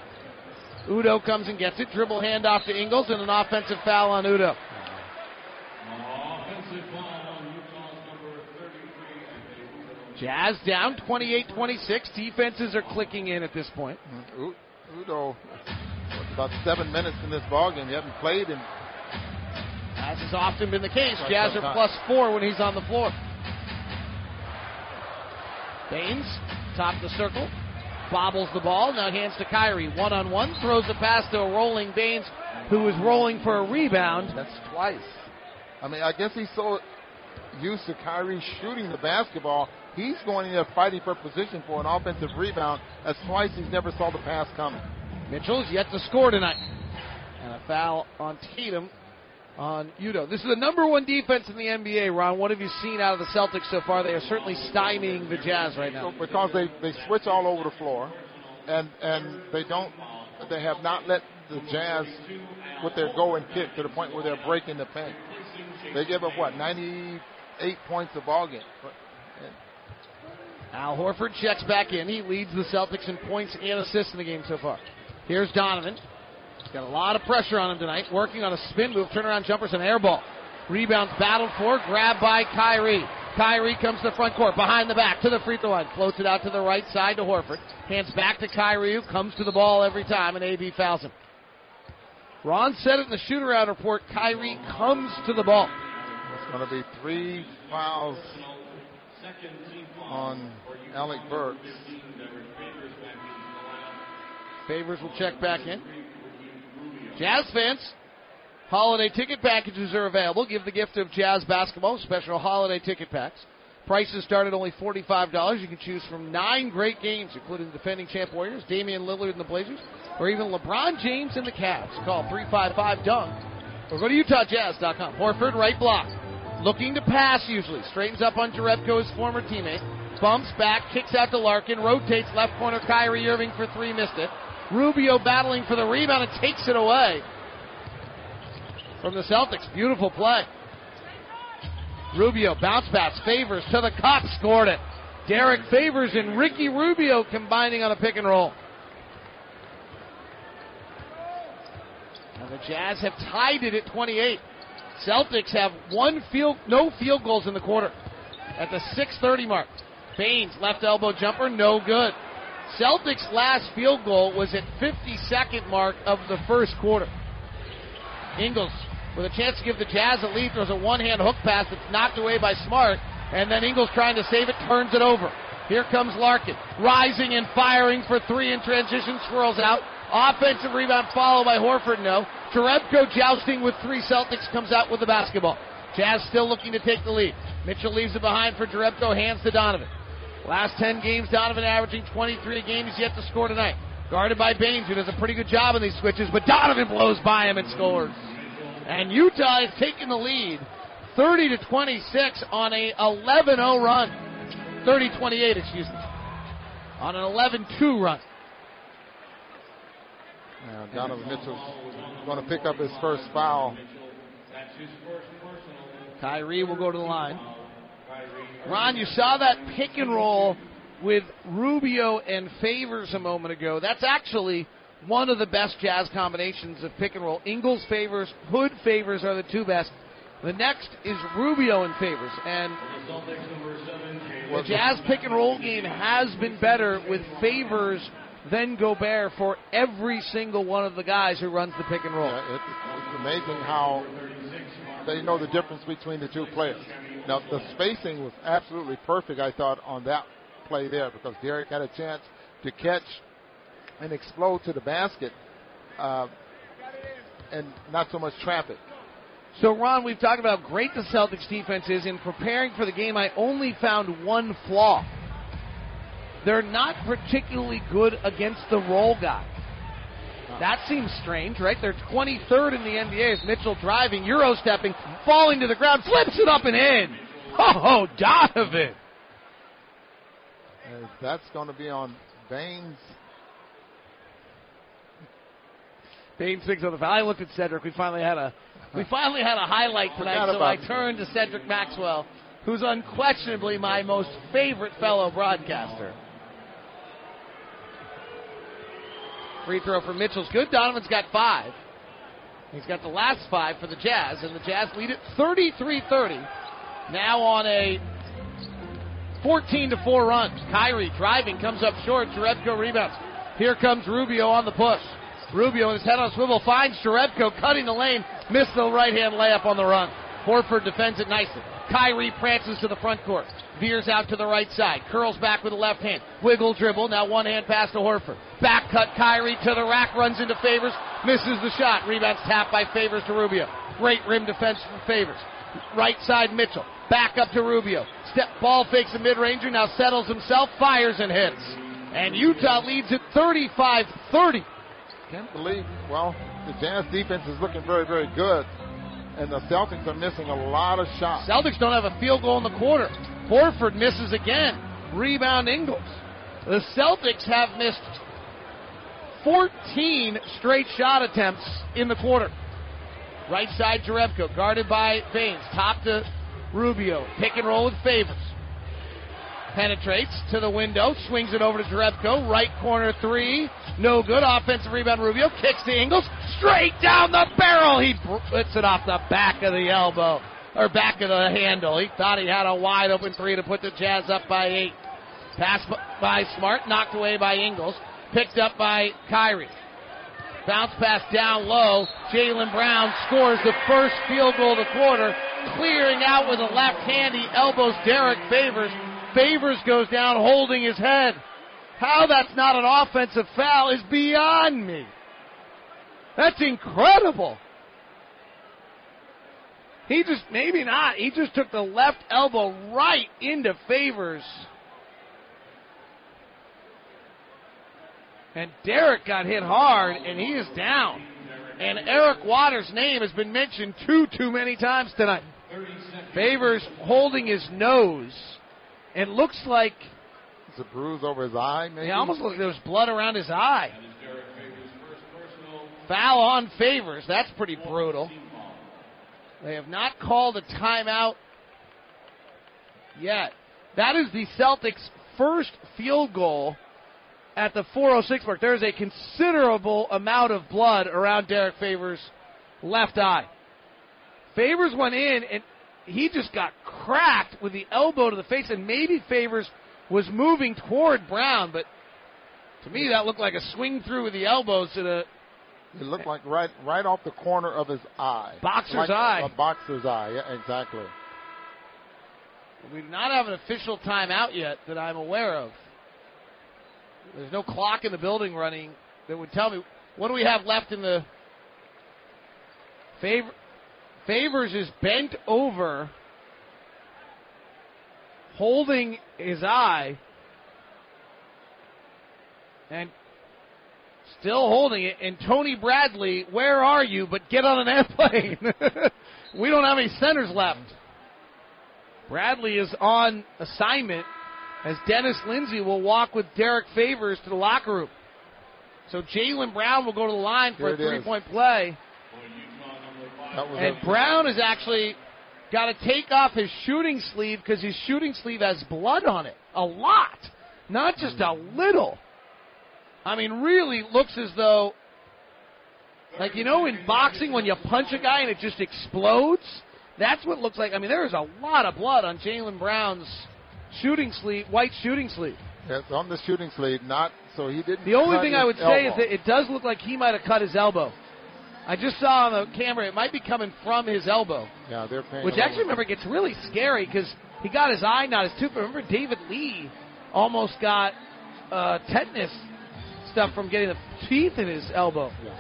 Udoh comes and gets it. Dribble handoff to Ingles and an offensive foul on Udoh. Jazz down 28-26. Defenses are clicking in at this point. Udoh, about seven minutes in this ballgame. He hasn't played in. As has often been the case, Jazz are plus four when he's on the floor. Baynes, top of the circle, bobbles the ball, now hands to Kyrie. One on one, throws the pass to a rolling Baynes, who is rolling for a rebound. That's twice. I mean, I guess he's so used to Kyrie shooting the basketball, he's going in there fighting for position for an offensive rebound. That's twice he's never saw the pass coming. Mitchell's yet to score tonight. And a foul on Tatum on Udoh. This is the number one defense in the NBA, Ron. What have you seen out of the Celtics so far? They are certainly stymieing the Jazz right now. Because they, they switch all over the floor, and and they don't they have not let the Jazz with their go and kick to the point where they're breaking the paint. They give up what 98 points a ball game. Al Horford checks back in. He leads the Celtics in points and assists in the game so far. Here's Donovan. He's got a lot of pressure on him tonight. Working on a spin move, turnaround jumpers, and air ball. Rebounds battled for, grabbed by Kyrie. Kyrie comes to the front court, behind the back, to the free throw line. Floats it out to the right side to Horford. Hands back to Kyrie, who comes to the ball every time, and AB fouls him. Ron said it in the shoot around report. Kyrie comes to the ball. It's going to be three fouls on Alec Burks. Favors will check back in. Jazz fans, holiday ticket packages are available. Give the gift of Jazz basketball, special holiday ticket packs. Prices start at only $45. You can choose from nine great games, including the defending champ Warriors, Damian Lillard and the Blazers, or even LeBron James and the Cavs. Call 355-DUNK or go to UtahJazz.com. Horford, right block. Looking to pass usually. Straightens up on Jerebko, his former teammate. Bumps back, kicks out to Larkin, rotates left corner Kyrie Irving for three, missed it. Rubio battling for the rebound and takes it away from the Celtics. Beautiful play. Rubio bounce pass, Favors to the cup, scored it. Derrick Favors and Ricky Rubio combining on a pick and roll. And the Jazz have tied it at 28. Celtics have one field, no field goals in the quarter at the 6:30 mark. Baynes left elbow jumper, no good. Celtics' last field goal was at 52nd mark of the first quarter. Ingles with a chance to give the Jazz a lead throws a one-hand hook pass that's knocked away by Smart, and then Ingles trying to save it turns it over. Here comes Larkin, rising and firing for three in transition, swirls out. Offensive rebound followed by Horford, no. Jerebko jousting with three Celtics comes out with the basketball. Jazz still looking to take the lead. Mitchell leaves it behind for Jerebko, hands to Donovan. Last 10 games, Donovan averaging 23 a game. He's yet to score tonight. Guarded by Baynes, who does a pretty good job on these switches, but Donovan blows by him and scores. And Utah has taken the lead 30 to 26 on a 11-0 run. 30-28, excuse me. On an 11-2 run. Now Donovan Mitchell's going to pick up his first foul. Kyrie will go to the line. Ron, you saw that pick and roll with Rubio and Favors a moment ago. That's actually one of the best jazz combinations of pick and roll. Ingles Favors, Hood Favors are the two best. The next is Rubio and Favors. And the Jazz pick and roll game has been better with Favors than Gobert for every single one of the guys who runs the pick and roll. Yeah, it, it's amazing how they know the difference between the two players. Now, the spacing was absolutely perfect, I thought, on that play there because Derrick had a chance to catch and explode to the basket uh, and not so much traffic. So, Ron, we've talked about how great the Celtics defense is. In preparing for the game, I only found one flaw. They're not particularly good against the roll guy. That seems strange, right? They're 23rd in the NBA as Mitchell driving, Euro stepping, falling to the ground, flips it up and in. Oh, Donovan. As that's going to be on Baynes. Baynes thinks on the foul. I looked at Cedric. We finally had a we finally had a highlight tonight, so I turned to Cedric Maxwell, who's unquestionably my most favorite fellow broadcaster. Free throw for Mitchell's good. Donovan's got five. He's got the last five for the Jazz, and the Jazz lead it 33-30. Now on a 14 to 4 run. Kyrie driving, comes up short. Jerebko rebounds. Here comes Rubio on the push. Rubio his head on a swivel finds Jerebko cutting the lane. Missed the right hand layup on the run. Horford defends it nicely. Kyrie prances to the front court. Veers out to the right side. Curls back with the left hand. Wiggle dribble. Now one hand pass to Horford. Back cut Kyrie to the rack. Runs into Favors. Misses the shot. Rebounds tapped by Favors to Rubio. Great rim defense from Favors. Right side Mitchell. Back up to Rubio. Step ball fakes a mid ranger. Now settles himself. Fires and hits. And Utah leads at 35 30. Can't believe, well, the Jazz defense is looking very, very good. And the Celtics are missing a lot of shots. Celtics don't have a field goal in the quarter. Horford misses again. Rebound Ingles. The Celtics have missed 14 straight shot attempts in the quarter. Right side Jerebko, guarded by Baynes. Top to Rubio. Pick and roll with Favors. Penetrates to the window, swings it over to Jerebko. Right corner three. No good. Offensive rebound Rubio. Kicks to Ingles. Straight down the barrel. He puts it off the back of the elbow. Or back of the handle. He thought he had a wide open three to put the Jazz up by eight. Pass by Smart, knocked away by Ingles. Picked up by Kyrie. Bounce pass down low. Jaylen Brown scores the first field goal of the quarter. Clearing out with a left hand. He elbows Derrick Favors. Favors goes down holding his head. How that's not an offensive foul is beyond me. That's incredible. He just, maybe not. He just took the left elbow right into Favors. And Derrick got hit hard, and he is down. And Eric Waters' name has been mentioned too, too many times tonight. Favors holding his nose. and looks like. It's a bruise over his eye, maybe? It almost looks like there was blood around his eye. Foul on Favors. That's pretty brutal. They have not called a timeout yet. That is the Celtics' first field goal at the 406 mark. There is a considerable amount of blood around Derrick Favors' left eye. Favors went in and he just got cracked with the elbow to the face, and maybe Favors was moving toward Brown, but to me that looked like a swing through with the elbows to the It looked like right right off the corner of his eye. Boxer's Like eye. A boxer's eye, yeah, exactly. We do not have an official timeout yet that I'm aware of. There's no clock in the building running that would tell me what do we have left in the favor. Favors is bent over, holding his eye, and still holding it. And Tony Bradley, where are you? But get on an airplane. we don't have any centers left. Bradley is on assignment as Dennis Lindsay will walk with Derrick Favors to the locker room. So Jaylen Brown will go to the line for a it is. three point play. And a- Brown has actually got to take off his shooting sleeve because his shooting sleeve has blood on it. A lot. Not just a little. I mean, really looks as though, like, you know, in boxing when you punch a guy and it just explodes? That's what it looks like. I mean, there is a lot of blood on Jaylen Brown's shooting sleeve, white shooting sleeve. Yes, on the shooting sleeve, not so he didn't. The only thing I would say is that it does look like he might have cut his elbow. I just saw on the camera it might be coming from his elbow. yeah, they're paying. Which actually, remember, gets really scary because he got his eye, not his tooth. Remember, David Lee almost got uh, tetanus stuff from getting the teeth in his elbow. Yeah.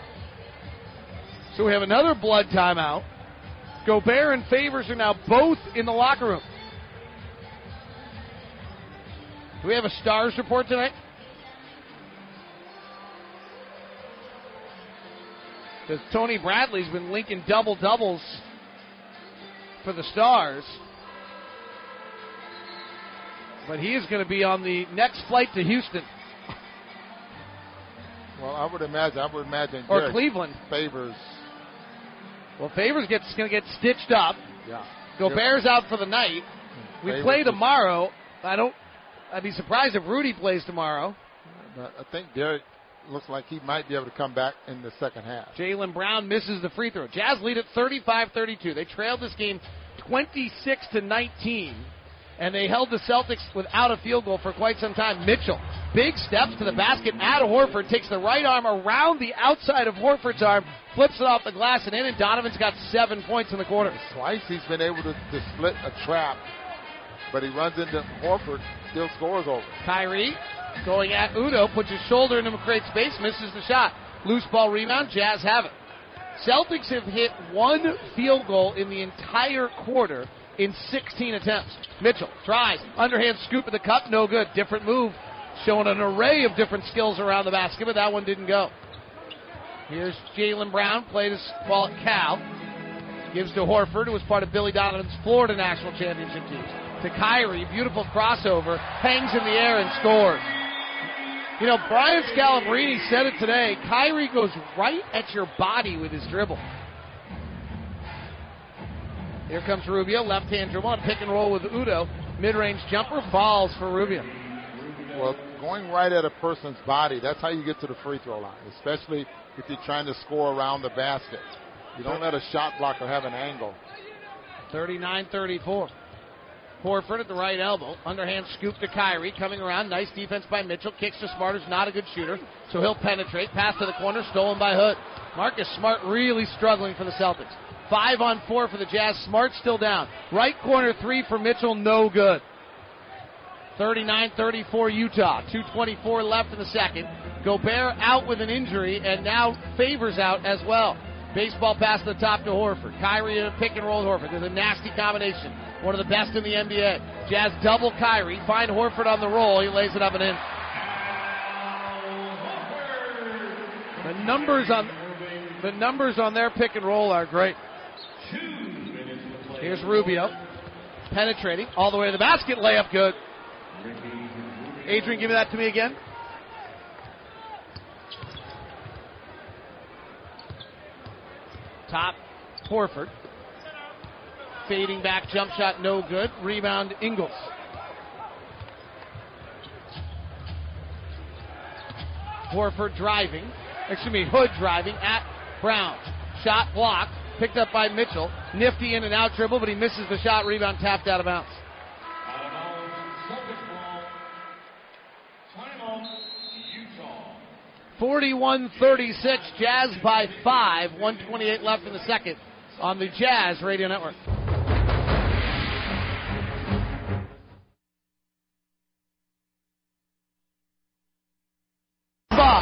So we have another blood timeout. Gobert and Favors are now both in the locker room. Do we have a stars report tonight? Because Tony Bradley's been linking double doubles for the Stars. But he is going to be on the next flight to Houston Well, I would imagine. I would imagine. or Derek Cleveland. favors. Well, Favors gets going to get stitched up. Yeah. Gobert's out for the night. We Favors play tomorrow. I don't. I'd be surprised if Rudy plays tomorrow. But I think Derrick looks like he might be able to come back in the second half. Jaylen Brown misses the free throw. Jazz lead at 35-32. They trailed this game 26 to 19, and they held the Celtics without a field goal for quite some time. Mitchell, big steps to the basket. At Horford takes the right arm around the outside of Horford's arm, flips it off the glass and in, and Donovan's got seven points in the quarter. Twice he's been able to, to split a trap, but he runs into Horford, still scores over. Kyrie going at Udoh, puts his shoulder into McCrate's space, misses the shot. Loose ball rebound, Jazz have it. Celtics have hit one field goal in the entire quarter in 16 attempts. Mitchell tries, underhand scoop of the cup, no good. Different move, showing an array of different skills around the basket, but that one didn't go. Here's Jaylen Brown, played his ball at Cal. Gives to Horford, who was part of Billy Donovan's Florida national championship teams. To Kyrie, beautiful crossover, hangs in the air and scores. You know, Brian Scalabrine said it today. Kyrie goes right at your body with his dribble. Here comes Rubio, left hand dribble, on pick and roll with Udoh. Mid range jumper falls for Rubio. Well, going right at a person's body, that's how you get to the free throw line, especially if you're trying to score around the basket. You don't let a shot blocker have an angle. 39 34. Horford at the right elbow. Underhand scoop to Kyrie. Coming around. Nice defense by Mitchell. Kicks to Smart, who's not a good shooter. So he'll penetrate. Pass to the corner. Stolen by Hood. Marcus Smart really struggling for the Celtics. Five on four for the Jazz. Smart still down. Right corner three for Mitchell. No good. 39-34 Utah. 224 left in the second. Gobert out with an injury, and now Favors out as well. Baseball pass to the top to Horford. Kyrie in a pick and roll Horford. There's a nasty combination. One of the best in the NBA. Jazz double Kyrie. Find Horford on the roll. He lays it up and in. The numbers on the numbers on their pick and roll are great. Here's Rubio. Penetrating all the way to the basket. Layup good. Adrian, give me that to me again. Top, Horford. Fading back, jump shot, no good. Rebound, Ingles. Horford driving. Excuse me, Hood driving at Brown. Shot blocked. Picked up by Mitchell. Nifty in and out dribble, but he misses the shot. Rebound tapped out of bounds. 41-36, Jazz by five. 128 left in the second on the Jazz Radio Network.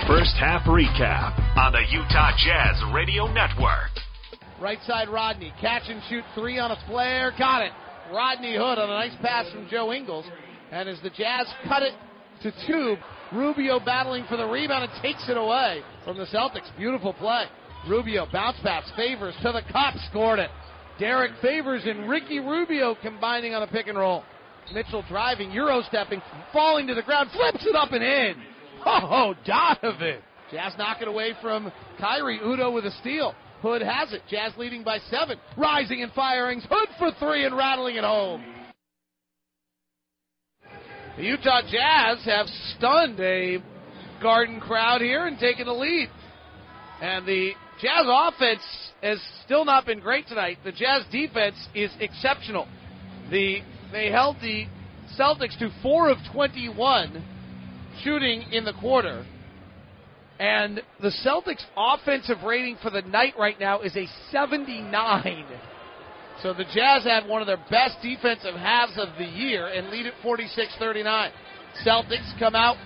First half recap on the Utah Jazz Radio Network. Right side Rodney, catch and shoot three on a flare, got it. Rodney Hood on a nice pass from Joe Ingles. And as the Jazz cut it to two, Rubio battling for the rebound and takes it away from the Celtics. Beautiful play. Rubio bounce pass, Favors to the cup, scored it. Derrick Favors and Ricky Rubio combining on a pick and roll. Mitchell driving, Euro stepping, falling to the ground, flips it up and in. Oh, Donovan. Jazz knock it away from Kyrie. Udoh with a steal. Hood has it. Jazz leading by seven. Rising and firing. Hood for three and rattling it home. The Utah Jazz have stunned a Garden crowd here and taken the lead. And the Jazz offense has still not been great tonight. The Jazz defense is exceptional. The they held the Celtics to 4 of 21 shooting in the quarter. And the Celtics offensive rating for the night right now is a 79. So the Jazz had one of their best defensive halves of the year and lead at 46-39. Celtics come out.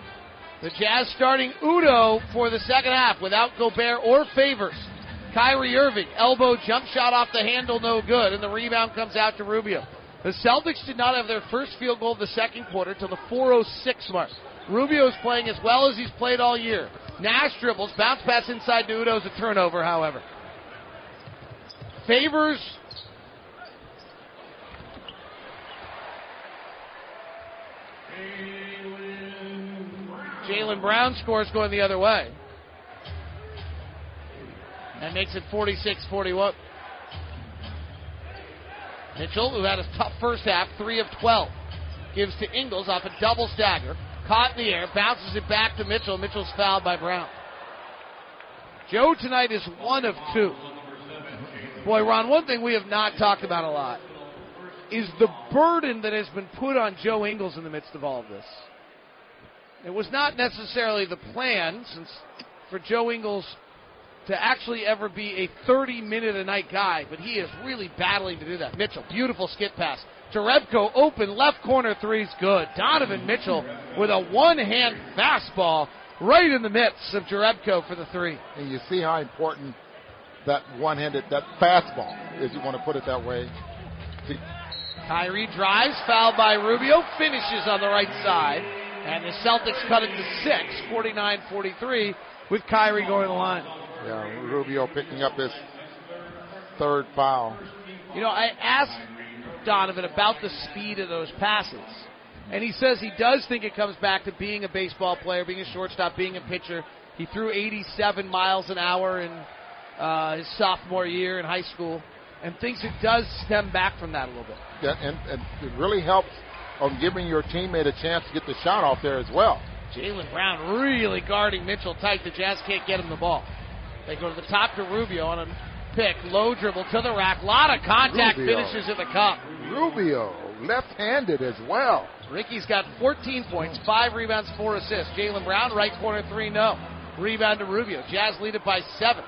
The Jazz starting Udoh for the second half without Gobert or Favors. Kyrie Irving, elbow jump shot off the handle, no good, and the rebound comes out to Rubio. The Celtics did not have their first field goal of the second quarter till the 406 mark. Rubio is playing as well as he's played all year. Nash dribbles, bounce pass inside to Udoh's a turnover, however. Favors Jaylen Brown scores going the other way. That makes it 46 41. Mitchell, who had a tough first half, 3 of 12, gives to Ingles off a double stagger. Caught in the air, bounces it back to Mitchell. Mitchell's fouled by Brown. Joe tonight is one of two. Boy, Ron, one thing we have not talked about a lot is the burden that has been put on Joe Ingles in the midst of all of this. It was not necessarily the plan since for Joe Ingles to actually ever be a 30 minute a night guy, but he is really battling to do that. Mitchell, beautiful skip pass. Jerebko open left corner three's good. Donovan Mitchell with a one hand fastball right in the midst of Jerebko for the three. And you see how important that one handed, that fastball, if you want to put it that way. See. Kyrie drives, fouled by Rubio, finishes on the right side. And the Celtics cut it to six, 49-43, with Kyrie going to the line. Yeah, Rubio picking up his third foul. You know, I asked Donovan about the speed of those passes. And he says he does think it comes back to being a baseball player, being a shortstop, being a pitcher. He threw 87 miles an hour in uh, his sophomore year in high school and thinks it does stem back from that a little bit. Yeah, and, and it really helps on giving your teammate a chance to get the shot off there as well. Jaylen Brown really guarding Mitchell tight. The Jazz can't get him the ball. They go to the top to Rubio on a pick, low dribble to the rack. lot of contact Rubio. finishes at the cup. Rubio, left-handed as well. Ricky's got 14 points, five rebounds, four assists. Jaylen Brown, right corner three, no. Rebound to Rubio. Jazz lead it by seven.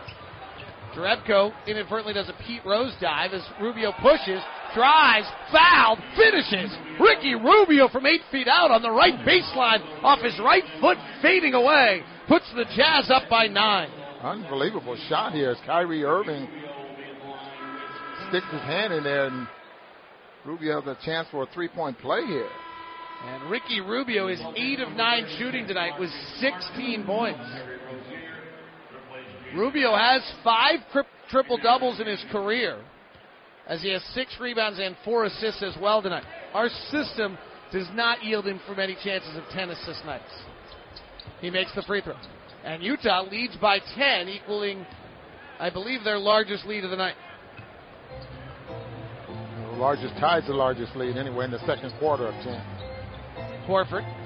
Jerebko inadvertently does a Pete Rose dive as Rubio pushes, drives, fouled, finishes. Ricky Rubio from eight feet out on the right baseline off his right foot, fading away, puts the Jazz up by nine. Unbelievable shot here as Kyrie Irving sticks his hand in there and Rubio has a chance for a three point play here. And Ricky Rubio is 8 of 9 shooting tonight with 16 points. Rubio has five tri- triple doubles in his career, as he has six rebounds and four assists as well tonight. Our system does not yield him for many chances of 10 assist nights. He makes the free throw. And Utah leads by 10, equaling, I believe, their largest lead of the night. The largest ties the largest lead anyway in the second quarter of 10. Horford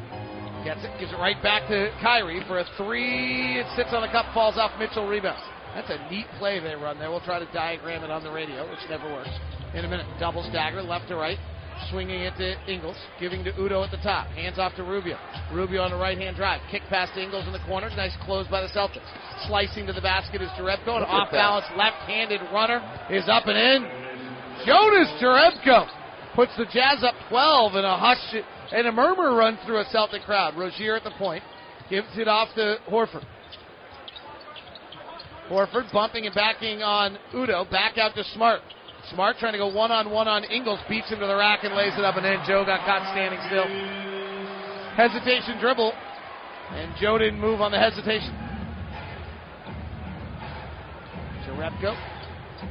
gets it, gives it right back to Kyrie for a three. It sits on the cup, falls off. Mitchell rebounds. That's a neat play they run there. We'll try to diagram it on the radio, which never works. In a minute, double stagger, left to right, swinging it to Ingles, giving to Udoh at the top. Hands off to Rubio. Rubio on the right hand drive. Kick past Ingles in the corner. Nice close by the Celtics. Slicing to the basket is Jerebko. An off balance left handed runner is up and in. Jonas Jerebko puts the Jazz up 12 in a hush and a murmur runs through a Celtic crowd. Rozier at the point gives it off to Horford. Horford bumping and backing on Udoh. Back out to Smart. Smart trying to go one on one on Ingles. Beats him to the rack and lays it up, and then Joe got caught standing still. Hesitation dribble, and Joe didn't move on the hesitation. Jerebko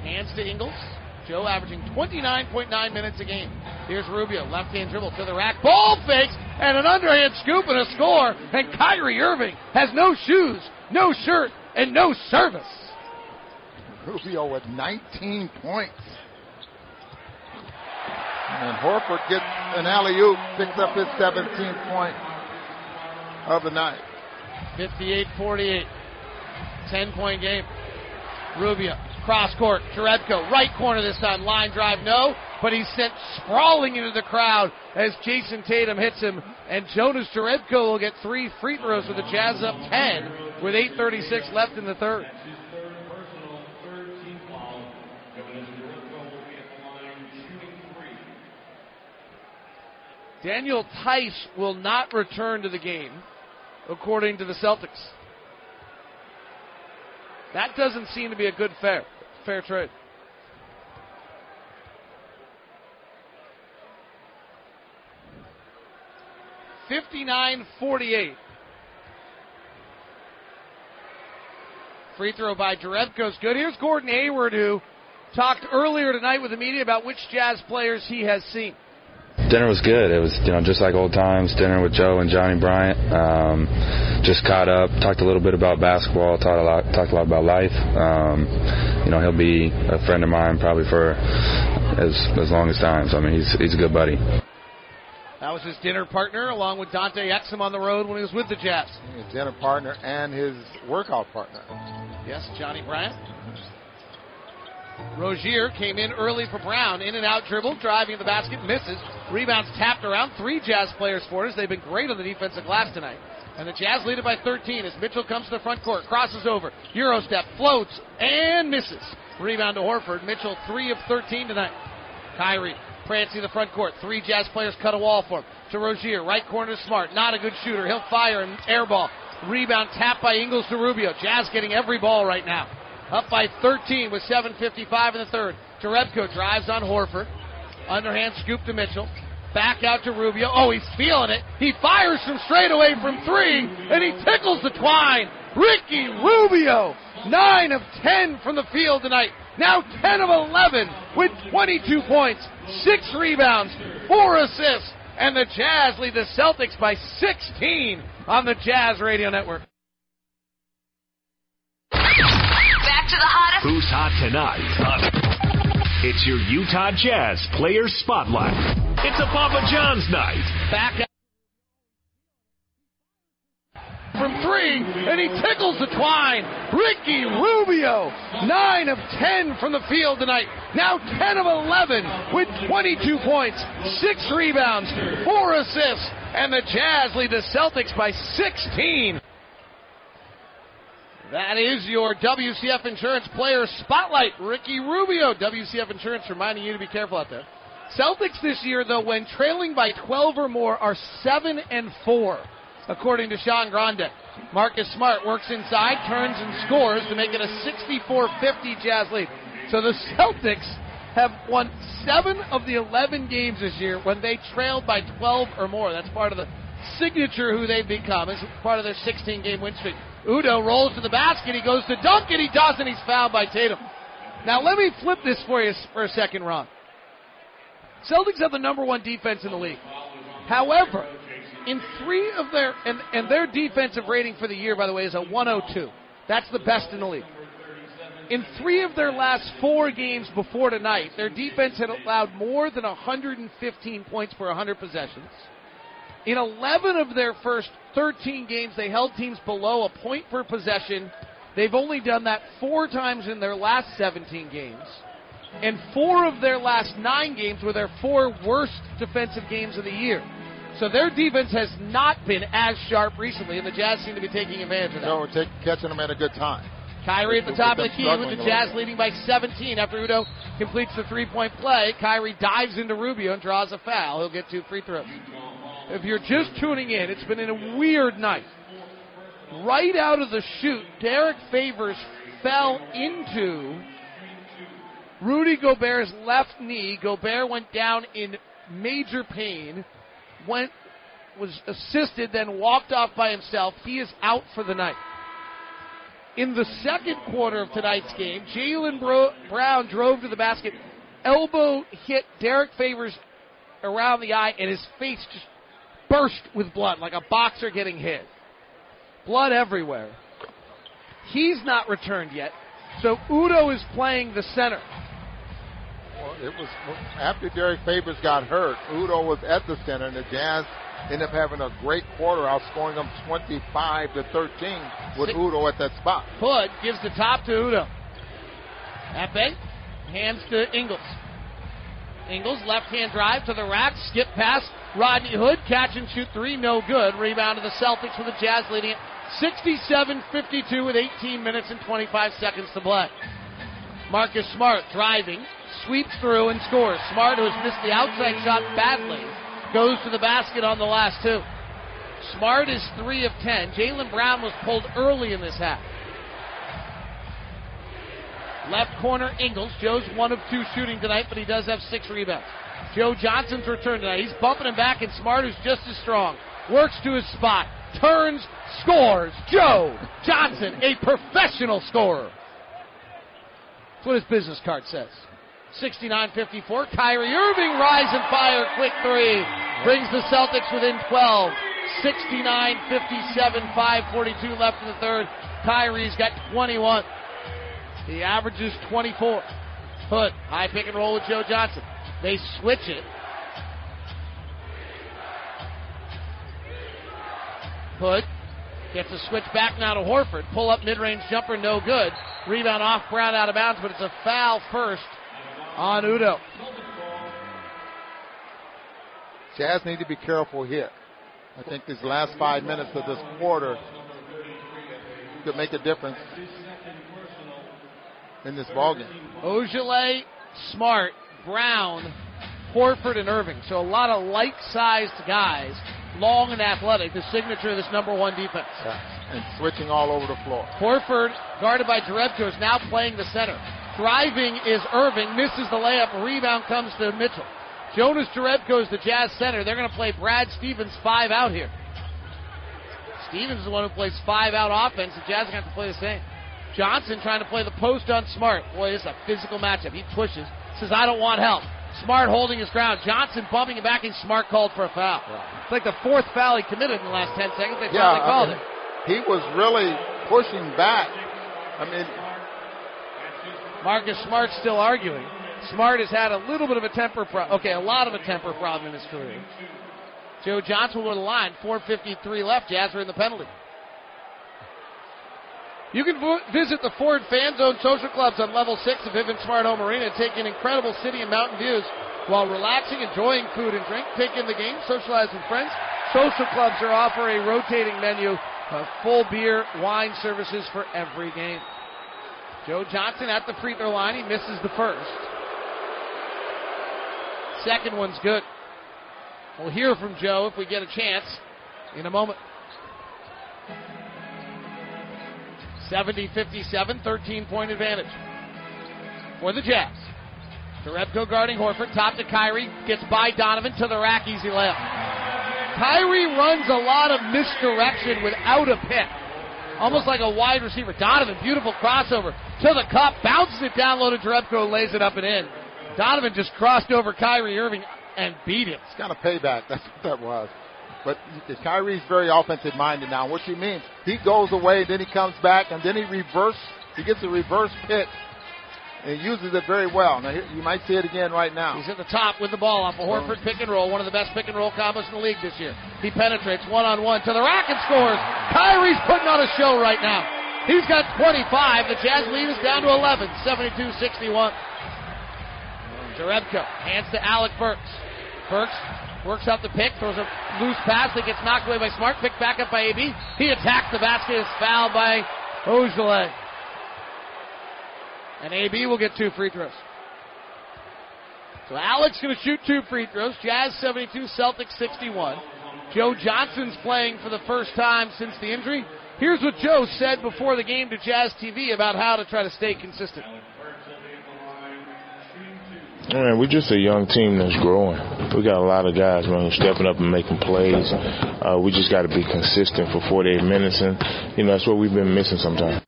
hands to Ingles. Joe averaging 29.9 minutes a game. Here's Rubio, left hand dribble to the rack, ball fakes, and an underhand scoop and a score. And Kyrie Irving has no shoes, no shirt, and no service. Rubio with 19 points. And Horford gets an alley oop, picks up his 17th point of the night. 58 48. 10 point game. Rubio, cross court, Jerebko, right corner this time, line drive, no, but he's sent sprawling into the crowd as Jayson Tatum hits him, and Jonas Jerebko will get three free throws with the Jazz up 10 with 8.36 left in the third. Daniel Theis will not return to the game, according to the Celtics. That doesn't seem to be a good fair fair trade. Fifty-nine forty-eight. Free throw by Jerebko's good. Here's Gordon Hayward, who talked earlier tonight with the media about which Jazz players he has seen. Dinner was good. It was, you know, just like old times. Dinner with Joe and Johnnie Bryant. Um, just caught up, talked a little bit about basketball, talked a lot, talked a lot about life. Um, you know, he'll be a friend of mine probably for as as long as time. So I mean, he's he's a good buddy. That was his dinner partner, along with Dante Exum on the road when he was with the Jazz. His dinner partner and his workout partner. Yes, Johnnie Bryant. Rozier came in early for Brown. In and out dribble, driving the basket, misses. Rebounds tapped around. Three Jazz players for us. They've been great on the defensive glass tonight. And the Jazz lead it by 13 as Mitchell comes to the front court, crosses over, Euro step, floats, and misses. Rebound to Horford. Mitchell, 3 of 13 tonight. Kyrie, prancing the front court. Three Jazz players cut a wall for him. To Rozier, right corner Smart. Not a good shooter. He'll fire and air ball. Rebound tapped by Ingles to Rubio. Jazz getting every ball right now. Up by 13 with 7.55 in the third. Jerebko drives on Horford. Underhand scoop to Mitchell. Back out to Rubio. Oh, he's feeling it. He fires from straight away from three, and he tickles the twine. Ricky Rubio, 9 of 10 from the field tonight. Now 10 of 11 with 22 points, 6 rebounds, 4 assists, and the Jazz lead the Celtics by 16 on the Jazz Radio Network. Back to the hottest. Who's hot tonight? It's your Utah Jazz Player Spotlight. It's a Papa John's night. Back out from three, and he tickles the twine. Ricky Rubio, 9 of 10 from the field tonight. Now 10 of 11 with 22 points, 6 rebounds, 4 assists, and the Jazz lead the Celtics by 16. That is your WCF Insurance Player Spotlight. Ricky Rubio, WCF Insurance, reminding you to be careful out there. Celtics this year, though, when trailing by 12 or more, are 7 and 4, according to Sean Grande. Marcus Smart works inside, turns and scores to make it a 64-50 Jazz lead. So the Celtics have won seven of the 11 games this year when they trailed by 12 or more. That's part of the signature who they've become. It's part of their 16 game win streak. Udoh rolls to the basket. He goes to dunk and he doesn't. He's fouled by Tatum. Now let me flip this for you for a second, Ron. Celtics have the number one defense in the league. However, in three of their and, and their defensive rating for the year, by the way, is a 102. That's the best in the league. In three of their last four games before tonight, their defense had allowed more than 115 points per 100 possessions. In 11 of their first 13 games, they held teams below a point per possession. They've only done that four times in their last 17 games. And four of their last nine games were their four worst defensive games of the year. So their defense has not been as sharp recently, and the Jazz seem to be taking advantage of that. No, we're take, catching them at a good time. Kyrie at the top of the key with the Jazz leading by 17 after Udoh completes the three-point play. Kyrie dives into Rubio and draws a foul. He'll get two free throws. If you're just tuning in, it's been a weird night. Right out of the chute, Derrick Favors fell into Rudy Gobert's left knee. Gobert went down in major pain, went was assisted, then walked off by himself. He is out for the night. In the second quarter of tonight's game, Jaylen Bro- Brown drove to the basket, elbow hit Derrick Favors around the eye, and his face just burst with blood like a boxer getting hit. Blood everywhere. He's not returned yet, so Udoh is playing the center. Well, it was after Derrick Favors got hurt. Udoh was at the center, and the Jazz ended up having a great quarter, outscoring them 25 to 13 with Six. Udoh at that spot. Hood gives the top to Udoh. Ekpe hands to Ingles. Ingles left hand drive to the rack, skip pass. Rodney Hood catch and shoot three, no good. Rebound to the Celtics with the Jazz leading it 67-52 with 18 minutes and 25 seconds to play. Marcus Smart driving, sweeps through and scores. Smart, who has missed the outside shot badly, goes to the basket on the last two. Smart is three of ten. Jaylen Brown was pulled early in this half. Left corner Ingles. Joe's one of two shooting tonight, but he does have six rebounds. Joe Johnson's return tonight. He's bumping him back, and Smart, who's just as strong, works to his spot, turns, scores. Joe Johnson, a professional scorer. That's what his business card says. 69-54. Kyrie Irving rise and fire, quick three, brings the Celtics within 12. 69-57, 5:42 left in the third. Kyrie's got 21. He averages 24. Hood, high pick and roll with Joe Johnson. They switch it. Hood gets a switch back now to Horford. Pull up mid range jumper, no good. Rebound off Brown out of bounds, but it's a foul first on Udoh. Jazz need to be careful here. I think these last five minutes of this quarter could make a difference in this ballgame. Ojeleye, Smart, Brown, Horford, and Irving. So a lot of light-sized guys, long and athletic. The signature of this number one defense. And switching all over the floor. Horford, guarded by Jerebko, is now playing the center. Driving is Irving, misses the layup. Rebound comes to Mitchell. Jonas Jerebko is the Jazz center. They're going to play Brad Stevens five out here. Stevens is the one who plays five out offense. The Jazz are going to have to play the same. Johnson trying to play the post on Smart. Boy, this is a physical matchup. He pushes, says, I don't want help. Smart holding his ground. Johnson bumping it back, and Smart called for a foul. It's like the fourth foul he committed in the last 10 seconds. They Yeah, finally called I it. He was really pushing back. I mean, Marcus Smart's still arguing. Smart has had a little bit of a temper problem. Okay, a lot of a temper problem in his career. Joe Johnson with a line. 4.53 left. Jazz are in the penalty. You can vo- visit the Ford Fan Zone social clubs on level 6 of Vivint Smart Home Arena and take in incredible city and mountain views while relaxing, enjoying food and drink. Take in the game, socialize with friends. Social clubs are offer a rotating menu of full beer, wine services for every game. Joe Johnson at the free throw line. He misses the first. second one's good. We'll hear from Joe if we get a chance in a moment. 70 57, 13 point advantage for the Jazz. Jerebko guarding Horford, top to Kyrie, gets by Donovan to the rack, easy layup. Kyrie runs a lot of misdirection without a pick. Almost like a wide receiver. Donovan, beautiful crossover to the cup, bounces it down low to Jerebko, lays it up and in. Donovan just crossed over Kyrie Irving and beat him. It's kind of payback. That's what that was. But Kyrie's very offensive minded now. What she means, he goes away, then he comes back, and then he reverse. He gets a reverse pick and uses it very well. Now you might see it again right now. He's at the top with the ball off a Horford pick and roll, one of the best pick and roll combos in the league this year. He penetrates one on one to the rack and scores. Kyrie's putting on a show right now. He's got 25. The Jazz lead is down to 11, 72-61. Jerebko hands to Alec Burks. Burks works out the pick, throws a loose pass that gets knocked away by Smart, picked back up by AB. He attacks the basket, is fouled by Ojeleye. And AB will get two free throws. So Alex going to shoot two free throws. Jazz 72, Celtics 61. Joe Johnson's playing for the first time since the injury. Here's what Joe said before the game to Jazz TV about how to try to stay consistent. Man, we're just a young team that's growing. We got a lot of guys, man, stepping up and making plays. Uh, we just got to be consistent for 48 minutes, and you know that's what we've been missing sometimes.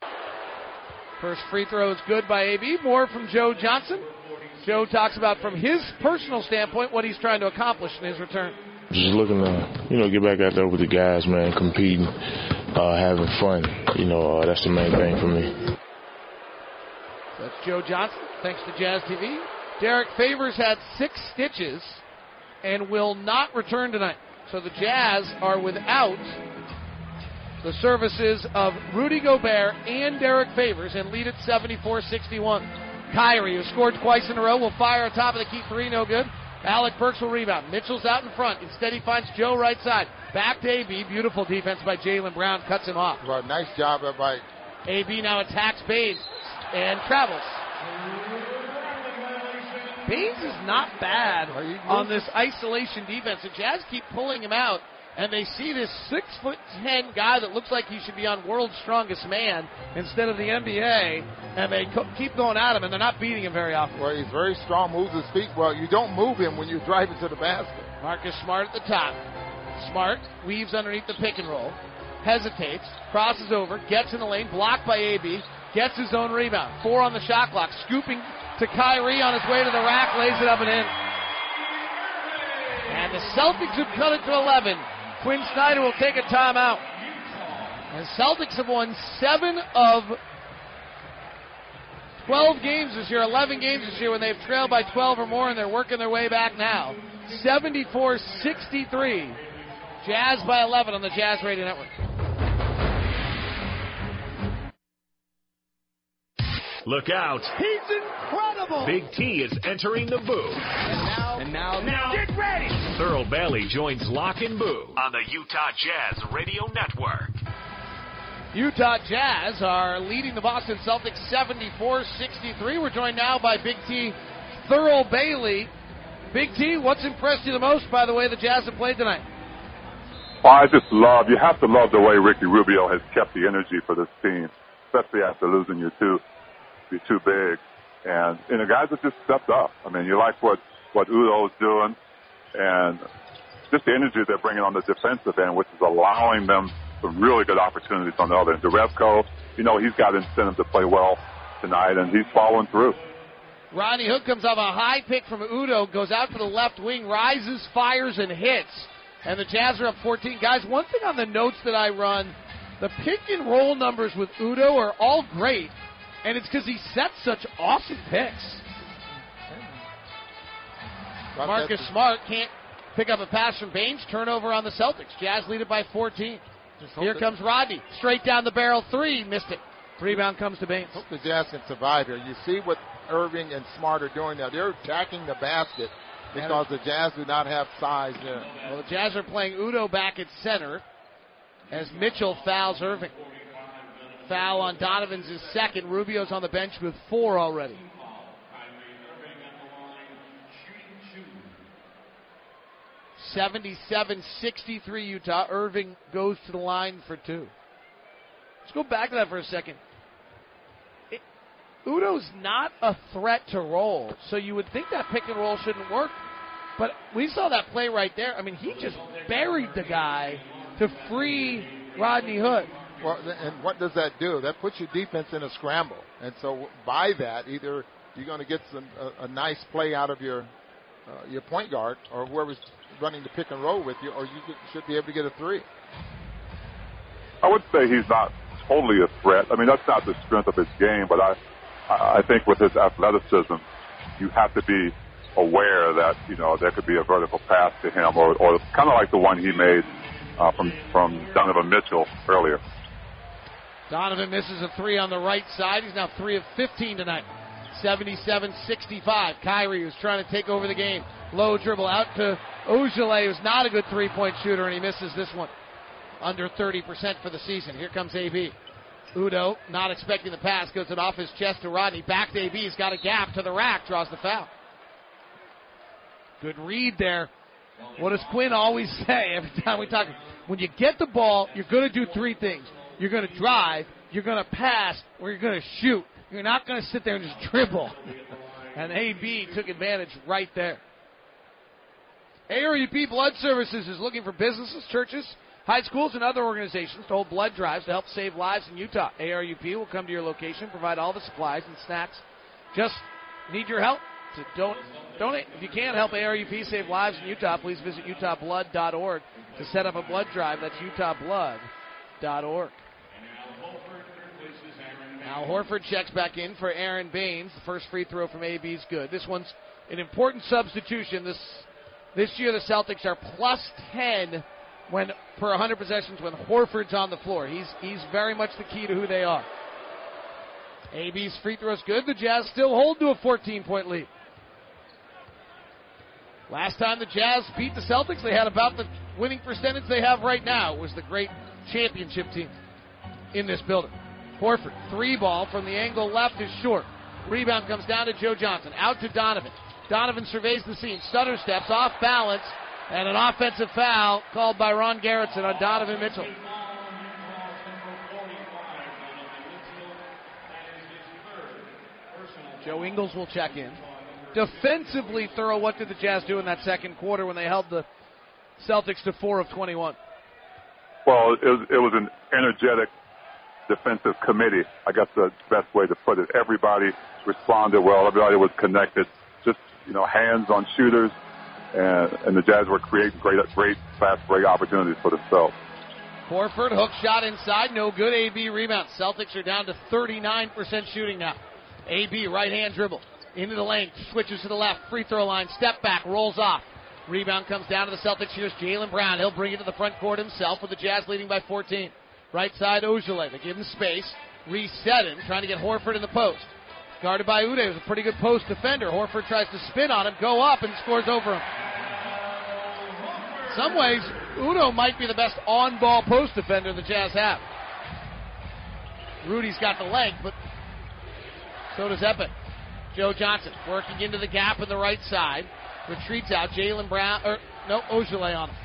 First free throw is good by AB. More from Joe Johnson. Joe talks about from his personal standpoint what he's trying to accomplish in his return. Just looking to, you know, get back out there with the guys, man, competing, uh, having fun. You know, uh, that's the main thing for me. That's Joe Johnson. Thanks to Jazz TV. Derrick Favors had six stitches and will not return tonight. So the Jazz are without the services of Rudy Gobert and Derrick Favors and lead at 74-61. Kyrie, who scored twice in a row, will fire on top of the key three, no good. Alec Burks will rebound. Mitchell's out in front. Instead, he finds Joe right side. Back to AB. Beautiful defense by Jaylen Brown. Cuts him off. Well, nice job by AB now attacks Baynes and travels. Baynes is not bad on this isolation defense. The Jazz keep pulling him out, and they see this six foot ten guy that looks like he should be on World's Strongest Man instead of the NBA, and they co- keep going at him, and they're not beating him very often. Well, he's very strong, moves his feet well. You don't move him when you drive it to the basket. Marcus Smart at the top. Smart weaves underneath the pick and roll, hesitates, crosses over, gets in the lane, blocked by AB, gets his own rebound. Four on the shot clock, scooping to Kyrie on his way to the rack, lays it up and in. And the Celtics have cut it to 11. Quin Snyder will take a timeout. And Celtics have won seven of 12 games this year, 11 games this year when they've trailed by 12 or more, and they're working their way back now. 74 63. Jazz by 11 on the Jazz Radio Network. Look out. He's incredible. Big T is entering the booth. And now, now, get ready. Thurl Bailey joins Locke and Boo on the Utah Jazz Radio Network. Utah Jazz are leading the Boston Celtics 74-63. We're joined now by Big T, Thurl Bailey. Big T, what's impressed you the most by the way the Jazz have played tonight? Well, I just love, you have to love the way Ricky Rubio has kept the energy for this team, especially after losing your two, your two bigs. And, and the guys have just stepped up. I mean, you like what, what Udoh's doing and just the energy they're bringing on the defensive end, which is allowing them some really good opportunities on the other end. Jerebko, you know, he's got incentive to play well tonight, and he's following through. Rodney Hood comes off a high pick from Udoh, goes out to the left wing, rises, fires, and hits. And the Jazz are up 14. Guys, one thing on the notes that I run, the pick and roll numbers with Udoh are all great, and it's because he sets such awesome picks. Marcus Smart can't pick up a pass from Baynes. Turnover on the Celtics. Jazz lead it by 14. Here comes Rodney. Straight down the barrel. Three. Missed it. Rebound comes to Baynes. Hope the Jazz can survive here. You see what Irving and Smart are doing now. They're attacking the basket because the Jazz do not have size there. Well, the Jazz are playing Udoh back at center as Mitchell fouls Irving. Foul on Donovan's his second. Rubio's on the bench with four already. 77-63 Utah. Irving goes to the line for two. Let's go back to that for a second. It, Udoh's not a threat to roll, so you would think that pick and roll shouldn't work. But we saw that play right there. I mean, he just buried the guy to free Rodney Hood. Well, and what does that do? That puts your defense in a scramble. And so by that, either you're going to get some, a, a nice play out of your uh, your point guard or whoever's running the pick and roll with you, or you should be able to get a three. I would say he's not totally a threat. I mean, that's not the strength of his game, but I, I think with his athleticism, you have to be aware that you know there could be a vertical pass to him, or, or kind of like the one he made uh, from from Donovan Mitchell earlier. Donovan misses a three on the right side. He's now three of 15 tonight. 77-65. Kyrie was trying to take over the game. Low dribble out to Ojeleye, who's not a good three-point shooter, and he misses this one. Under 30% for the season. Here comes AB. Udoh, not expecting the pass, goes it off his chest to Rodney. Back to AB. He's got a gap to the rack, draws the foul. Good read there. What does Quin always say every time we talk? When you get the ball, you're going to do three things. You're going to drive, you're going to pass, or you're going to shoot. You're not going to sit there and just dribble. and AB took advantage right there. ARUP Blood Services is looking for businesses, churches, high schools, and other organizations to hold blood drives to help save lives in Utah. ARUP will come to your location, provide all the supplies and snacks. Just need your help to donate. If you can't help ARUP save lives in Utah, please visit utahblood.org to set up a blood drive. That's utahblood.org. Now Horford checks back in for Aron Baynes. The first free throw from AB is good. This one's an important substitution. This this year the Celtics are plus 10 when per 100 possessions when Horford's on the floor. He's he's very much the key to who they are. AB's free throw is good. The Jazz still hold to a 14 point lead. Last time the Jazz beat the Celtics, they had about the winning percentage they have right now. It was the great championship team in this building. Horford, three ball from the angle left is short. Rebound comes down to Joe Johnson. Out to Donovan. Donovan surveys the scene. Stutter steps off balance. And an offensive foul called by Ron Garretson on Donovan Mitchell. Joe Ingles will check in. Defensively thorough, what did the Jazz do in that second quarter when they held the Celtics to 4 of 21? Well, it was, it was an energetic defensive committee. I guess the best way to put it. Everybody responded well. Everybody was connected. Just you know, hands on shooters, and, and the Jazz were creating great, great fast break opportunities for themselves. Horford hook shot inside, no good. AB rebound. Celtics are down to 39% shooting now. AB right hand dribble into the lane, switches to the left, free throw line, step back, rolls off. Rebound comes down to the Celtics. Here's Jaylen Brown. He'll bring it to the front court himself with the Jazz leading by 14. Right side, Ojeleye. They give him space. Reset him, trying to get Horford in the post. Guarded by Udoh, who's a pretty good post defender. Horford tries to spin on him, go up, and scores over him. Some ways, Udoh might be the best on-ball post defender the Jazz have. Rudy's got the length, but so does Epic. Joe Johnson working into the gap in the right side. Retreats out. Jaylen Brown, or no, Ojeleye on him.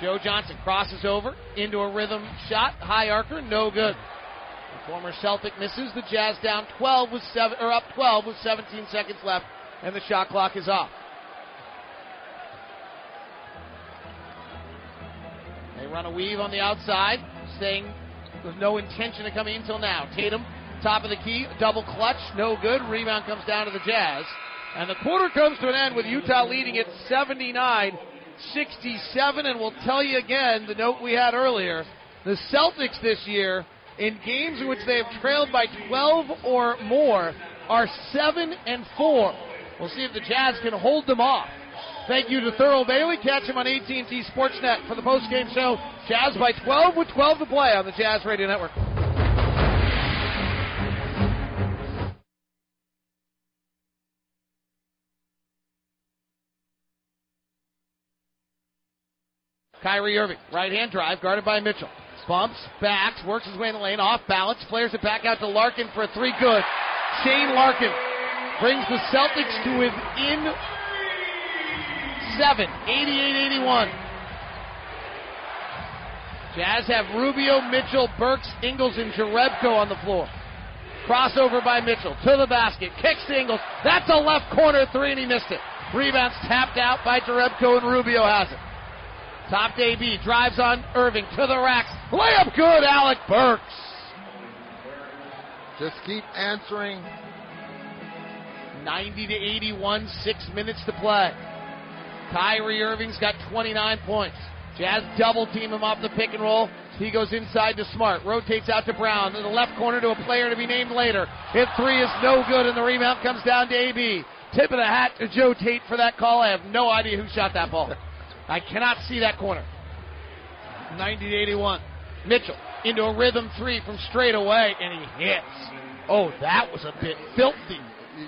Joe Johnson crosses over into a rhythm shot. High archer, no good. The former Celtic misses. The Jazz down 12 with seven, or up 12 with 17 seconds left, and the shot clock is off. They run a weave on the outside, staying with no intention of coming until now. Tatum, top of the key, double clutch, no good. Rebound comes down to the Jazz. And the quarter comes to an end with Utah leading at 79 67. And we'll tell you again the note we had earlier. The Celtics this year, in games in which they have trailed by 12 or more, are 7 and 4. We'll see if the Jazz can hold them off. Thank you to Thurl Bailey. Catch him on AT&T Sportsnet for the postgame show. Jazz by 12 with 12 to play on the Jazz Radio Network. Kyrie Irving, right hand drive, guarded by Mitchell. Bumps, backs, works his way in the lane, off balance, flares it back out to Larkin for a three good. Shane Larkin brings the Celtics to within seven. 88-81. Jazz have Rubio, Mitchell, Burks, Ingles, and Jerebko on the floor. Crossover by Mitchell to the basket. Kicks to Ingles. That's a left corner three, and he missed it. Rebounds tapped out by Jerebko, and Rubio has it. Top to AB. Drives on Irving to the racks. Layup good, Alec Burks. Just keep answering. 90 to 81, six minutes to play. Kyrie Irving's got 29 points. Jazz double team him off the pick and roll. He goes inside to Smart, rotates out to Brown, in the left corner to a player to be named later. Hit three is no good, and the rebound comes down to AB. Tip of the hat to Joe Tate for that call. I have no idea who shot that ball. I cannot see that corner. 90 to 81. Mitchell into a rhythm three from straight away, and he hits. Oh, that was a bit filthy.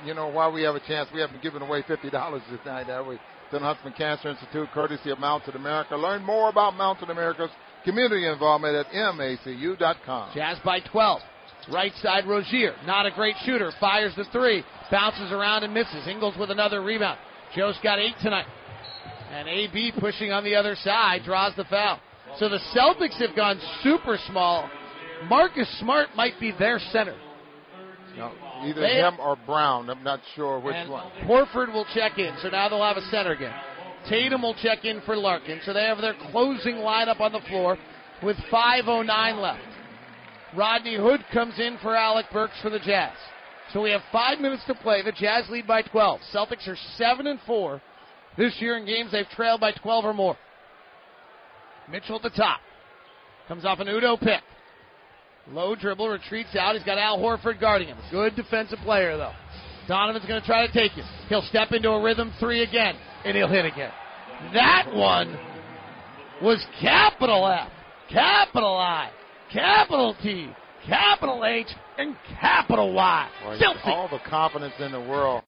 You know why we have a chance? We haven't given away fifty dollars tonight, have we? The Huntsman Cancer Institute, courtesy of Mountain America. Learn more about Mountain America's community involvement at macu.com. Jazz by 12. Right side Rozier, not a great shooter, fires the three, bounces around and misses. Ingles with another rebound. Joe's got eight tonight. And AB pushing on the other side draws the foul. So the Celtics have gone super small. Marcus Smart might be their center. No, either They- him or Brown. I'm not sure which one. Horford will check in, so now they'll have a center again. Tatum will check in for Larkin, so they have their closing lineup on the floor with 5.09 left. Rodney Hood comes in for Alec Burks for the Jazz. So we have five minutes to play. The Jazz lead by 12. Celtics are 7 and 4 this year in games they've trailed by 12 or more. Mitchell at the top. Comes off an Udoh pick. Low dribble, retreats out. He's got Al Horford guarding him. Good defensive player, though. Donovan's going to try to take him. He'll step into a rhythm three again, and he'll hit again. That one was capital F, capital I, capital T, capital H, and capital Y. Filthy. all the confidence in the world.